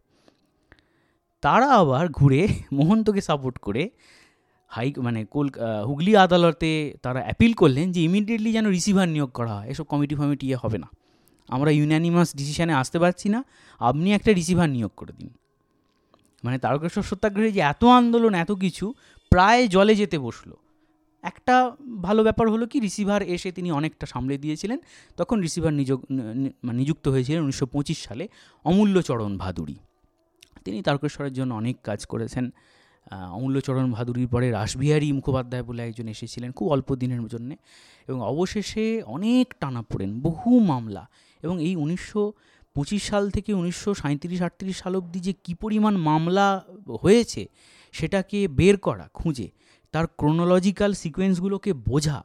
তারা আবার ঘুরে মোহন্তকে সাপোর্ট করে হাই মানে কল হুগলি আদালতে তারা অ্যাপিল করলেন যে ইমিডিয়েটলি যেন রিসিভার নিয়োগ করা হয়। এসব কমিটি ফমিটি ইয়ে হবে না। আমরা ইউনানিমাস ডিসিশানে আসতে পারছি না। আপনি একটা রিসিভার নিয়োগ করে দিন। মানে তারকেশ্বর সত্যাগ্রহে যে এত আন্দোলন, এত কিছু, প্রায় জলে যেতে বসল। একটা ভালো ব্যাপার হলো কি রিসিভার এসে তিনি অনেকটা সামলে দিয়েছিলেন। তখন রিসিভার মানে নিযুক্ত হয়েছিলেন উনিশশো পঁচিশ সালে অমূল্যচরণ ভাদুরী তিনি তারকেশ্বরের জন্য অনেক কাজ করেছেন। অমূল্যচরণ ভাদুরীর পরে রাসবিহারী মুখোপাধ্যায় বলে একজন এসেছিলেন খুব অল্প দিনের জন্যে এবং অবশেষে অনেক টানা পড়েন বহু মামলা এবং এই উনিশশো পঁচিশ সাল থেকে উনিশশো সাঁত্রিশ আটত্রিশ সাল অবধি যে কী পরিমাণ মামলা হয়েছে সেটাকে বের করা, খুঁজে, তার ক্রোনোলজিক্যাল সিকোয়েন্সগুলোকে বোঝা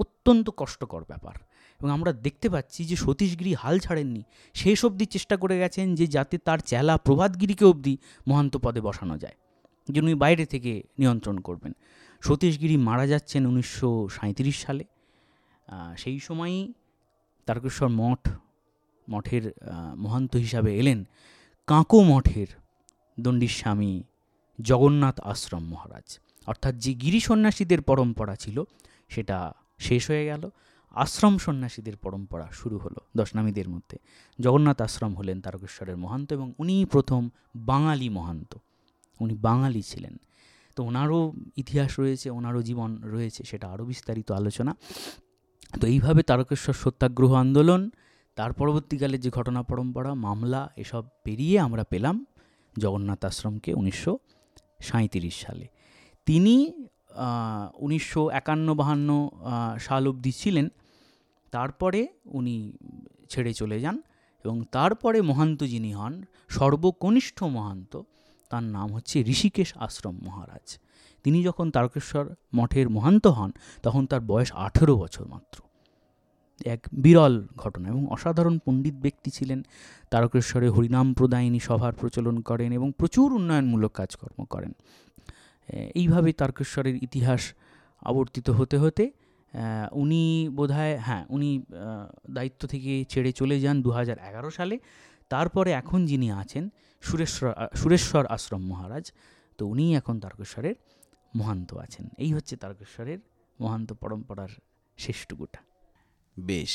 অত্যন্ত কষ্টকর ব্যাপার এবং আমরা দেখতে পাচ্ছি যে সতীশগিরি হাল ছাড়েননি, শেষ অবধি চেষ্টা করে গেছেন যে যাতে তার চেলা প্রভাতগিরিকে অবধি মহান্ত পদে বসানো যায়। যে উনি বাইরে থেকে নিয়ন্ত্রণ করবেন। সতীশগিরি মারা যাচ্ছেন উনিশশো সাঁইত্রিশ সালে। সেই সময়ই তারকেশ্বর মঠ, মঠের মহান্ত হিসাবে এলেন কাঁকো মঠের দণ্ডিস্বামী জগন্নাথ আশ্রম মহারাজ। অর্থাৎ যে গিরি সন্ন্যাসীদের পরম্পরা ছিল, সেটা শেষ হয়ে গেল। আশ্রম সন্ন্যাসীদের পরম্পরা শুরু হলো দশনামীদের মধ্যে। জগন্নাথ আশ্রম হলেন তারকেশ্বরের মহান্ত এবং উনিই প্রথম বাঙালি মহান্ত। উনি বাঙালি ছিলেন। তো ওনারও ইতিহাস রয়েছে, ওনারও জীবন রয়েছে, সেটা আরও বিস্তারিত আলোচনা। তো এইভাবে তারকেশ্বর সত্যাগ্রহ আন্দোলন, তার পরবর্তীকালে যে ঘটনা পরম্পরা, মামলা, এসব পেরিয়ে আমরা পেলাম জগন্নাথ আশ্রমকে উনিশশো সাঁইত্রিশ সালে। তিনি উনিশশো একান্ন বাহান্ন সাল অবধি ছিলেন। তারপরে উনি ছেড়ে চলে যান এবং তারপরে মহান্ত যিনি হন, সর্বকনিষ্ঠ মহান্ত তার নাম হচ্ছে ঋষিকেশ আশ্রম মহারাজ। তিনি যখন তারকেশ্বর মঠের মহান্ত হন, তখন তার বয়স আঠেরো বছর মাত্র। এক বিরল ঘটনা এবং অসাধারণ পণ্ডিত ব্যক্তি ছিলেন। তারকেশ্বরে হরিনাম প্রদায়িনী সভার প্রচলন করেন এবং প্রচুর উন্নয়নমূলক কাজকর্ম করেন। এইভাবে তারকেশ্বরের ইতিহাস আবর্তিত হতে হতে উনি বোধহয় হ্যাঁ উনি দায়িত্ব থেকে ছেড়ে চলে যান দু সালে। তারপরে এখন যিনি আছেন সুরেশ্বর সুরেশ্বর আশ্রম মহারাজ তো উনিই এখন তারকেশ্বরের মহান্ত আছেন। এই হচ্ছে তারকেশ্বরের মহান্ত পরম্পরার শেষটুকুটা বেশ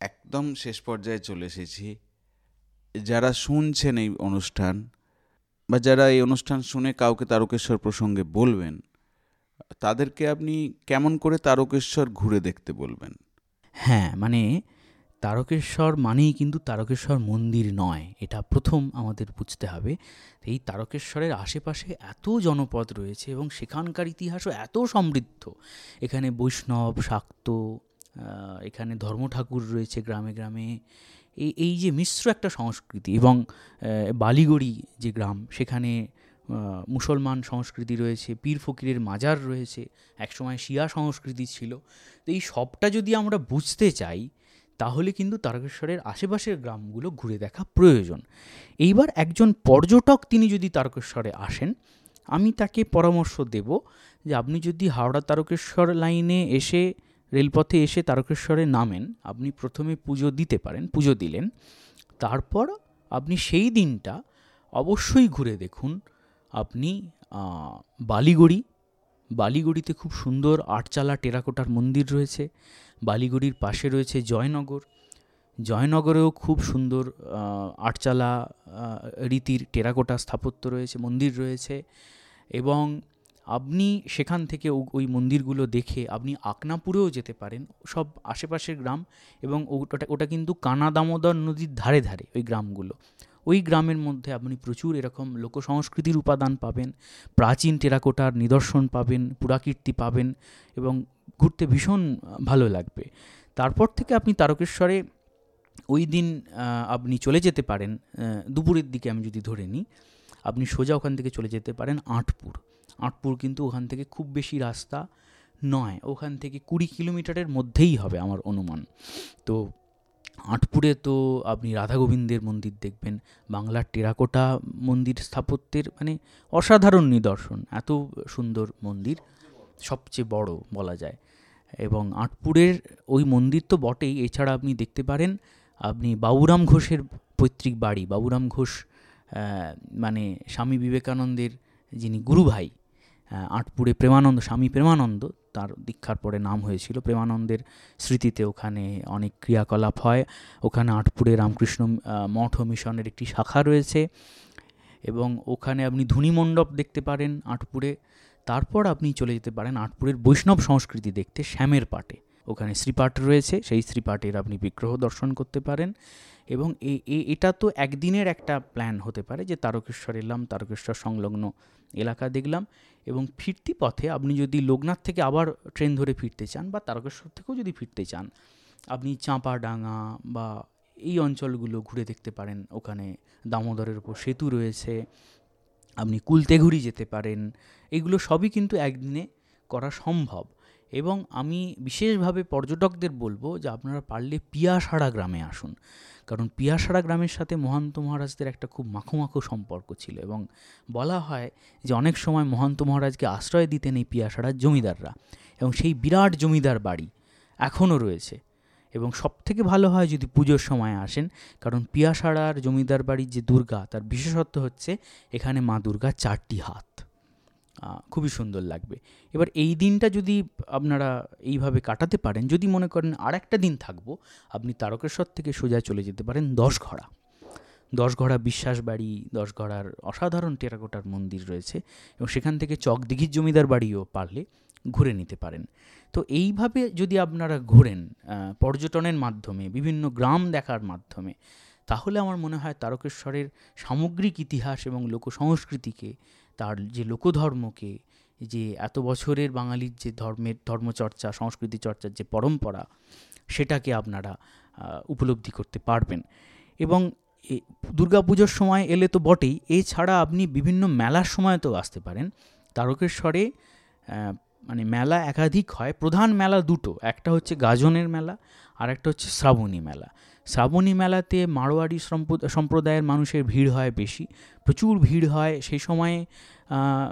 একদম শেষ পর্যায়ে চলে এসেছি। যারা শুনছেন এই অনুষ্ঠান বা যারা এই অনুষ্ঠান শুনে কাউকে তারকেশ্বর প্রসঙ্গে বলবেন তাদেরকে আপনি কেমন করে তারকেশ্বর ঘুরে দেখতে বলবেন? হ্যাঁ মানে তারকেশ্বর মানেই কিন্তু তারকেশ্বর মন্দির নয়। এটা প্রথম আমাদের বুঝতে হবে। এই তারকেশ্বরের আশেপাশে এত জনপদ রয়েছে এবং সেখানকার ইতিহাসও এত সমৃদ্ধ। এখানে বৈষ্ণব, শাক্ত এখানে ধর্ম ঠাকুর রয়েছে গ্রামে গ্রামে। এই এই যে মিশ্র একটা সংস্কৃতি এবং বালিগড়ি যে গ্রাম, সেখানে মুসলমান সংস্কৃতি রয়েছে, পীর ফকিরের মাজার রয়েছে। একসময় শিয়া সংস্কৃতি ছিল। তো এই সবটা যদি আমরা বুঝতে চাই তাহলে কিন্তু তারকেশ্বরের আশেপাশের গ্রামগুলো ঘুরে দেখা প্রয়োজন। এইবার একজন পর্যটক তিনি যদি তারকেশ্বরে আসেন, আমি তাকে পরামর্শ দেব যে আপনি যদি হাওড়া তারকেশ্বর লাইনে এসে, রেলপথে এসে তারকেশ্বরে নামেন, আপনি প্রথমে পুজো দিতে পারেন, পুজো দিলেন। তারপর আপনি সেই দিনটা অবশ্যই ঘুরে দেখুন। আপনি বালিগড়ি, বালিগড়িতে খুব সুন্দর আটচালা টেরাকোটার মন্দির রয়েছে। বালিগড়ির পাশে রয়েছে জয়নগর। জয়নগরেও খুব সুন্দর আটচালা রীতির টেরাকোটা স্থাপত্য রয়েছে, মন্দির রয়েছে এবং আপনি সেখান থেকে ওই মন্দিরগুলো দেখে আপনি আকনাপুরেও যেতে পারেন। সব আশেপাশের গ্রাম এবং ওটা ওটা কিন্তু কানা দামোদর নদীর ধারে ধারে ওই গ্রামগুলো। ওই গ্রামের মধ্যে আপনি প্রচুর এরকম লোকসংস্কৃতির উপাদান পাবেন, প্রাচীন টেরাকোটার নিদর্শন পাবেন, পুরাকীর্তি পাবেন এবং ঘুরতে ভীষণ ভালো লাগবে। তারপর থেকে আপনি তারকেশ্বরে ওই দিন আপনি চলে যেতে পারেন দুপুরের দিকে আমি যদি ধরে নিই, আপনি সোজা ওখান থেকে চলে যেতে পারেন আটপুর। আটপুর কিন্তু ওখান থেকে খুব বেশি রাস্তা নয়, ওখান থেকে কুড়ি কিলোমিটারের মধ্যেই হবে আমার অনুমান। তো আটপুরে তো আপনি রাধা গোবিন্দের মন্দির দেখবেন বাংলার টেরাকোটা মন্দির স্থাপত্যের মানে অসাধারণ নিদর্শন এত সুন্দর মন্দির সবচেয়ে বড় বলা যায়। এবং আটপুরের ওই মন্দির তো বটেই এছাড়া আপনি দেখতে পারেন আপনি বাবুরাম ঘোষের পৈতৃক বাড়ি বাবুরাম ঘোষ মানে স্বামী বিবেকানন্দের যিনি গুরু ভাই আহ, আটপুরে প্রেমানন্দ, স্বামী প্রেমানন্দ, তার দীক্ষার পরে নাম হয়েছিল। প্রেমানন্দের স্মৃতিতে ওখানে অনেক ক্রিয়াকলাপ হয়। ওখানে আটপুরে রামকৃষ্ণ মঠ মিশনের একটি শাখা রয়েছে এবং ওখানে আপনি ধুনি মণ্ডপ দেখতে পারেন আটপুরে। তারপর আপনি চলে যেতে পারেন আটপুরের বৈষ্ণব সংস্কৃতি দেখতে শ্যামের পাটে। ওখানে শ্রীপাঠ রয়েছে, সেই শ্রীপাঠের আপনি বিগ্রহ দর্শন করতে পারেন এবং এটা তো একদিনের একটা প্ল্যান হতে পারে যে তারকেশ্বর এলাম, তারকেশ্বর সংলগ্ন এলাকা দেখলাম। এবং ফিরতি পথে আপনি যদি লোকনাথ থেকে আবার ট্রেন ধরে ফিরতে চান বা তারকেশ্বর থেকেও যদি ফিরতে চান, আপনি চাঁপাডাঙ্গা বা এই অঞ্চলগুলো ঘুরে দেখতে পারেন। ওখানে দামোদরের ওপর সেতু রয়েছে, আপনি কুলতেঘুরি যেতে পারেন। এগুলো সবই কিন্তু একদিনে করা সম্ভব। এবং আমি বিশেষভাবে পর্যটকদের বলব যে আপনারা পারলে পিয়াসাড়া গ্রামে আসুন। কারণ পিয়াসাড়া গ্রামের সাথে মহান্ত মহারাজদের একটা খুব মাখো সম্পর্ক ছিল এবং বলা হয় যে অনেক সময় মহান্ত মহারাজকে আশ্রয় দিতেন এই পিয়াসাড়ার জমিদাররা এবং সেই বিরাট জমিদার বাড়ি এখনও রয়েছে। এবং সব থেকে ভালো হয় যদি পুজোর সময় আসেন, কারণ পিয়াসাড়ার জমিদার বাড়ির যে দুর্গা, তার বিশেষত্ব হচ্ছে এখানে মা দুর্গা চারটি হাত। খুবই সুন্দর লাগবে। এবার এই দিনটা যদি আপনারা এইভাবে কাটাতে পারেন, যদি মনে করেন আর একটা দিন থাকব, আপনি তারকেশ্বর থেকে সোজা চলে যেতে পারেন দশঘড়া। দশঘড়া বিশ্বাস বাড়ি দশঘড়ার অসাধারণ টেরাকোটার মন্দির রয়েছে এবং সেখান থেকে চকদিঘির জমিদার বাড়িও পারলে ঘুরে নিতে পারেন। তো এইভাবে যদি আপনারা ঘোরেন পর্যটনের মাধ্যমে, বিভিন্ন গ্রাম দেখার মাধ্যমে, তাহলে আমার মনে হয় তারকেশ্বরের সামগ্রিক ইতিহাস এবং লোকসংস্কৃতিকে তার যে লোকধর্মকে, যে এত বছরের বাঙালির যে ধর্মের ধর্মচর্চা, সংস্কৃতি চর্চার যে পরম্পরা, সেটাকে আপনারা উপলব্ধি করতে পারবেন। এবং দুর্গাপুজোর সময় এলে তো বটেই, এছাড়া আপনি বিভিন্ন মেলার সময়তেও আসতে পারেন। তারকেশ্বরে মানে মেলা একাধিক হয়। প্রধান মেলা দুটো, একটা হচ্ছে গাজনের মেলা আর একটা হচ্ছে শ্রাবণী মেলা। শ্রাবণী মেলাতে মারোয়াড়ি সম্প্রদ- সম্প্রদায়ের মানুষের ভিড় হয় বেশি। প্রচুর ভিড় হয়। সেই সময়ে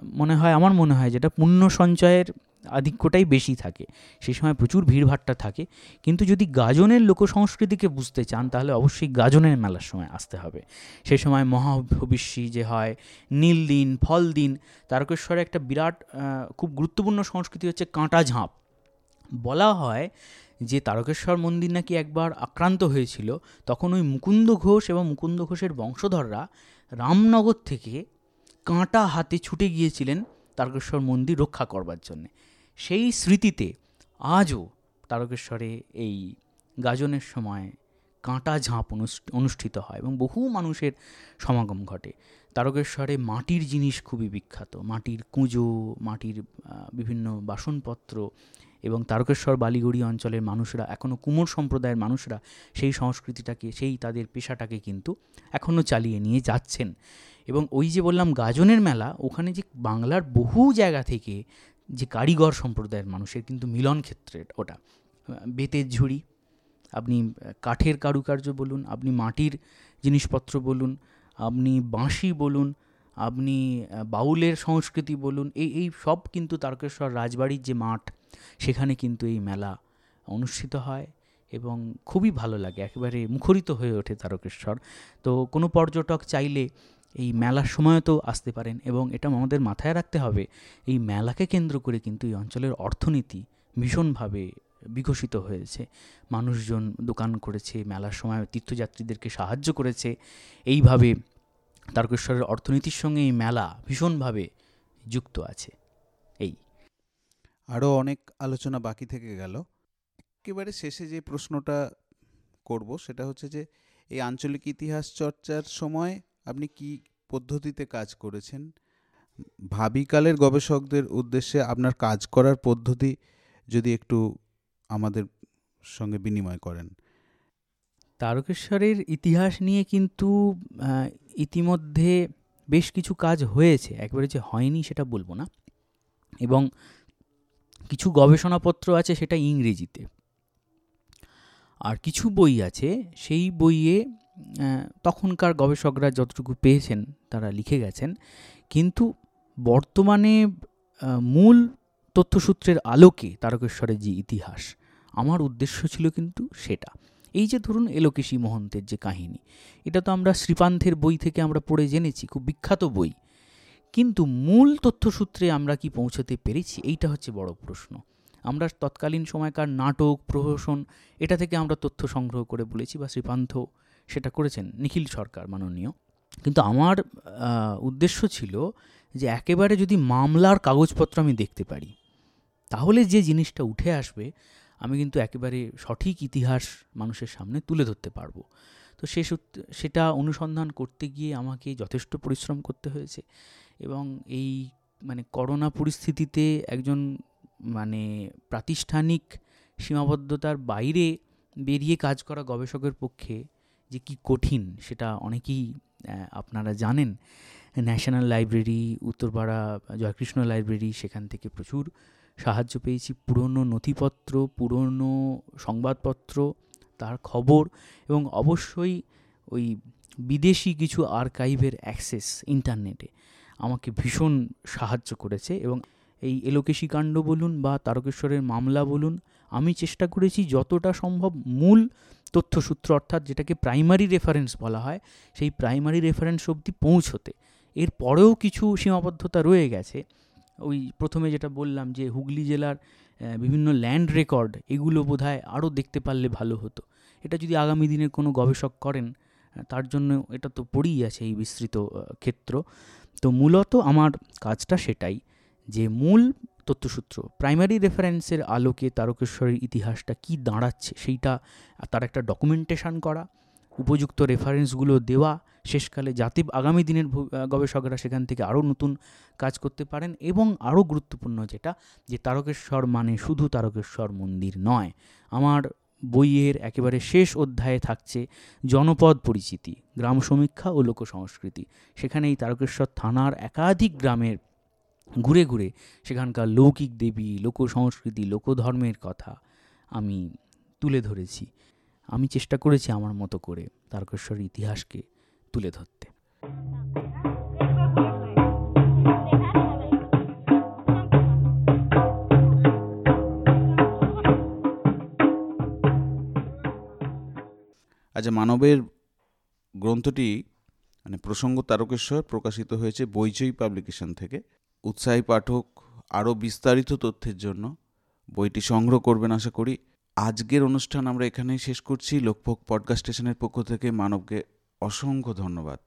মনে হয়, আমার মনে হয় যেটা পুণ্য সঞ্চয়ের আধিক্যটাই বেশি থাকে। সেই সময় প্রচুর ভিড়ভাট্টা থাকে। কিন্তু যদি গাজনের লোকসংস্কৃতিকে বুঝতে চান, তাহলে অবশ্যই গাজনের মেলার সময় আসতে হবে। সেই সময় মহাভবিষ্যী যে হয়, নীল দিন, ফল দিন, তারকেশ্বরে একটা বিরাট খুব গুরুত্বপূর্ণ সংস্কৃতি হচ্ছে কাঁটা ঝাঁপ। বলা হয় যে তারকেশ্বর মন্দির নাকি একবার আক্রান্ত হয়েছিল, তখন ওই মুকুন্দ ঘোষ এবং মুকুন্দ ঘোষের বংশধররা রামনগর থেকে কাঁটা হাতে ছুটে গিয়েছিলেন তারকেশ্বর মন্দির রক্ষা করবার জন্যে। সেই স্মৃতিতে আজও তারকেশ্বরে এই গাজনের সময় কাঁটা ঝাঁপ অনুষ্ঠ- অনুষ্ঠিত হয় এবং বহু মানুষের সমাগম ঘটে। তারকেশ্বরে মাটির জিনিস খুবই বিখ্যাত, মাটির কুঁজো, মাটির বিভিন্ন বাসনপত্র এবং তারকেশ্বর বালিগুড়ি অঞ্চলের মানুষরা এখনও কুমোর সম্প্রদায়ের মানুষরা সেই সংস্কৃতিটাকে, সেই তাদের পেশাটাকে কিন্তু এখনও চালিয়ে নিয়ে যাচ্ছেন। এবং ওই যে বললাম গাজনের মেলা, ওখানে যে বাংলার বহু জায়গা থেকে যে কারিগর সম্প্রদায়ের মানুষের কিন্তু মিলন ক্ষেত্রের ওটা। বেতের ঝুড়ি, আপনি কাঠের কারুকার্য বলুন, আপনি মাটির জিনিসপত্র বলুন, আপনি বাঁশি বলুন, আপনি বাউলের সংস্কৃতি বলুন, এই এই সব কিন্তু তারকেশ্বর রাজবাড়ির যে মাঠ সেখানে কিন্তু এই মেলা অনুষ্ঠিত হয় এবং খুবই ভালো লাগে, একেবারে মুখরিত হয়ে ওঠে তারকেশ্বর। তো কোনো পর্যটক চাইলে এই মেলার সময়ও তো আসতে পারেন এবং এটা আমাদের মাথায় রাখতে হবে, এই মেলাকে কেন্দ্র করে কিন্তু এই অঞ্চলের অর্থনীতি ভীষণভাবে বিকশিত হয়েছে। মানুষজন দোকান করেছে, মেলার সময় তীর্থযাত্রীদেরকে সাহায্য করেছে। এইভাবে তারকেশ্বরের অর্থনীতির সঙ্গে এই মেলা ভীষণভাবে যুক্ত আছে। আরও অনেক আলোচনা বাকি থেকে গেল। একেবারে শেষে যে প্রশ্নটা করব সেটা হচ্ছে যে, এই আঞ্চলিক ইতিহাস চর্চার সময় আপনি কি পদ্ধতিতে কাজ করেছেন? ভাবিকালের গবেষকদের উদ্দেশ্যে আপনার কাজ করার পদ্ধতি যদি একটু আমাদের সঙ্গে বিনিময় করেন। তারকেশ্বরের ইতিহাস নিয়ে কিন্তু ইতিমধ্যে বেশ কিছু কাজ হয়েছে। একবারে যে হয়নি সেটা বলব না। এবং কিছু গবেষণাপত্র আছে সেটা ইংরেজিতে। আর কিছু বই আছে, সেই বইয়ে তখনকার গবেষকরা যতটুকু পেয়েছেন, তারা লিখে গেছেন। কিন্তু বর্তমানে মূল তথ্যসূত্রের আলোকে তারকেশ্বরের যে ইতিহাস, আমার উদ্দেশ্য ছিল কিন্তু সেটা। এই যে ধরুন এলোকেশী মহন্তের যে কাহিনী, এটা তো আমরা শ্রীপান্থের বই থেকে আমরা পড়ে জেনেছি, খুব বিখ্যাত বই। কিন্তু মূল তথ্যসূত্রে আমরা কি পৌঁছতে পেরেছি? এইটা হচ্ছে বড় প্রশ্ন। আমরা তৎকালীন সময়কার নাটক, প্রহসন, এটা থেকে আমরা তথ্য সংগ্রহ করে বলেছি বা শ্রীপান্থ সেটা করেছেন, নিখিল সরকার মাননীয়। কিন্তু আমার উদ্দেশ্য ছিল যে একেবারে যদি মামলার কাগজপত্র আমি দেখতে পারি, তাহলে যে জিনিসটা উঠে আসবে, আমি কিন্তু একেবারে সঠিক ইতিহাস মানুষের সামনে তুলে ধরতে পারব। তো সে সেটা অনুসন্ধান করতে গিয়ে আমাকে যথেষ্ট পরিশ্রম করতে হয়েছে। এবং এই মানে করোনা পরিস্থিতিতে একজন মানে প্রাতিষ্ঠানিক সীমাবদ্ধতার বাইরে বেরিয়ে কাজ করা গবেষকের পক্ষে যে কি কঠিন সেটা অনেকেই আপনারা জানেন। National library, Uttarpara Joykrishna library, সেখান থেকে প্রচুর সাহায্য পেয়েছি। পুরনো নথিপত্র, পুরনো সংবাদপত্র, তার খবর এবং অবশ্যই ওই বিদেশি কিছু আর্কাইভের অ্যাক্সেস, ইন্টারনেটে। আমাকে ভীষণ সাহায্য করেছে এবং এই এলোকেশী কাণ্ড বলুন বা তারকেশ্বরের মামলা বলুন, আমি চেষ্টা করেছি যতটা সম্ভব মূল তথ্যসূত্র অর্থাৎ যেটাকে প্রাইমারি রেফারেন্স বলা হয়, সেই প্রাইমারি রেফারেন্স অবধি পৌঁছতে। এর পরেও কিছু সীমাবদ্ধতা রয়ে গেছে। ওই প্রথমে যেটা বললাম যে হুগলি জেলার বিভিন্ন ল্যান্ড রেকর্ড, এগুলো বোধ হয় আরও দেখতে পারলে ভালো হতো। এটা যদি আগামী দিনের কোনো গবেষক করেন তার জন্য এটা তো পড়েই আছে এই বিস্তৃত ক্ষেত্র। তো মূলত আমার কাজটা সেটাই যে মূল তথ্যসূত্র প্রাইমারি রেফারেন্সের আলোকে তারকেশ্বরের ইতিহাসটা কি দাঁড়াচ্ছে সেইটা তার একটা ডকুমেন্টেশন করা, উপযুক্ত রেফারেন্সগুলো দেওয়া, শেষকালে যাতে আগামী দিনের গবেষকরা সেখান থেকে আরও নতুন কাজ করতে পারেন এবং আরও গুরুত্বপূর্ণ যেটা যে তারকেশ্বর মানে শুধু তারকেশ্বর মন্দির নয়। আমার বইয়ের একেবারে শেষ অধ্যায়ে থাকছে জনপদ পরিচিতি, গ্রাম সমীক্ষা ও লোক সংস্কৃতি। সেখানে এই তারকেশ্বর থানার একাধিক গ্রামের ঘুরে ঘুরে সেখানকার লৌকিক দেবী, লোক সংস্কৃতি লোকধর্মের কথা আমি তুলে ধরেছি। আমি চেষ্টা করেছি আমার মতো করে তারকেশ্বর ইতিহাসকে তুলে ধরতে। আচ্ছা মানবের গ্রন্থটি মানে প্রসঙ্গ তারকেশ্বর প্রকাশিত হয়েছে বইচই পাবলিকেশন থেকে। উৎসাহী পাঠক, আরও বিস্তারিত তথ্যের জন্য বইটি সংগ্রহ করবেন আশা করি। আজকের অনুষ্ঠান আমরা এখানেই শেষ করছি। লোকভোগ পডকাস্ট স্টেশনের পক্ষ থেকে মানবকে অসংখ্য ধন্যবাদ।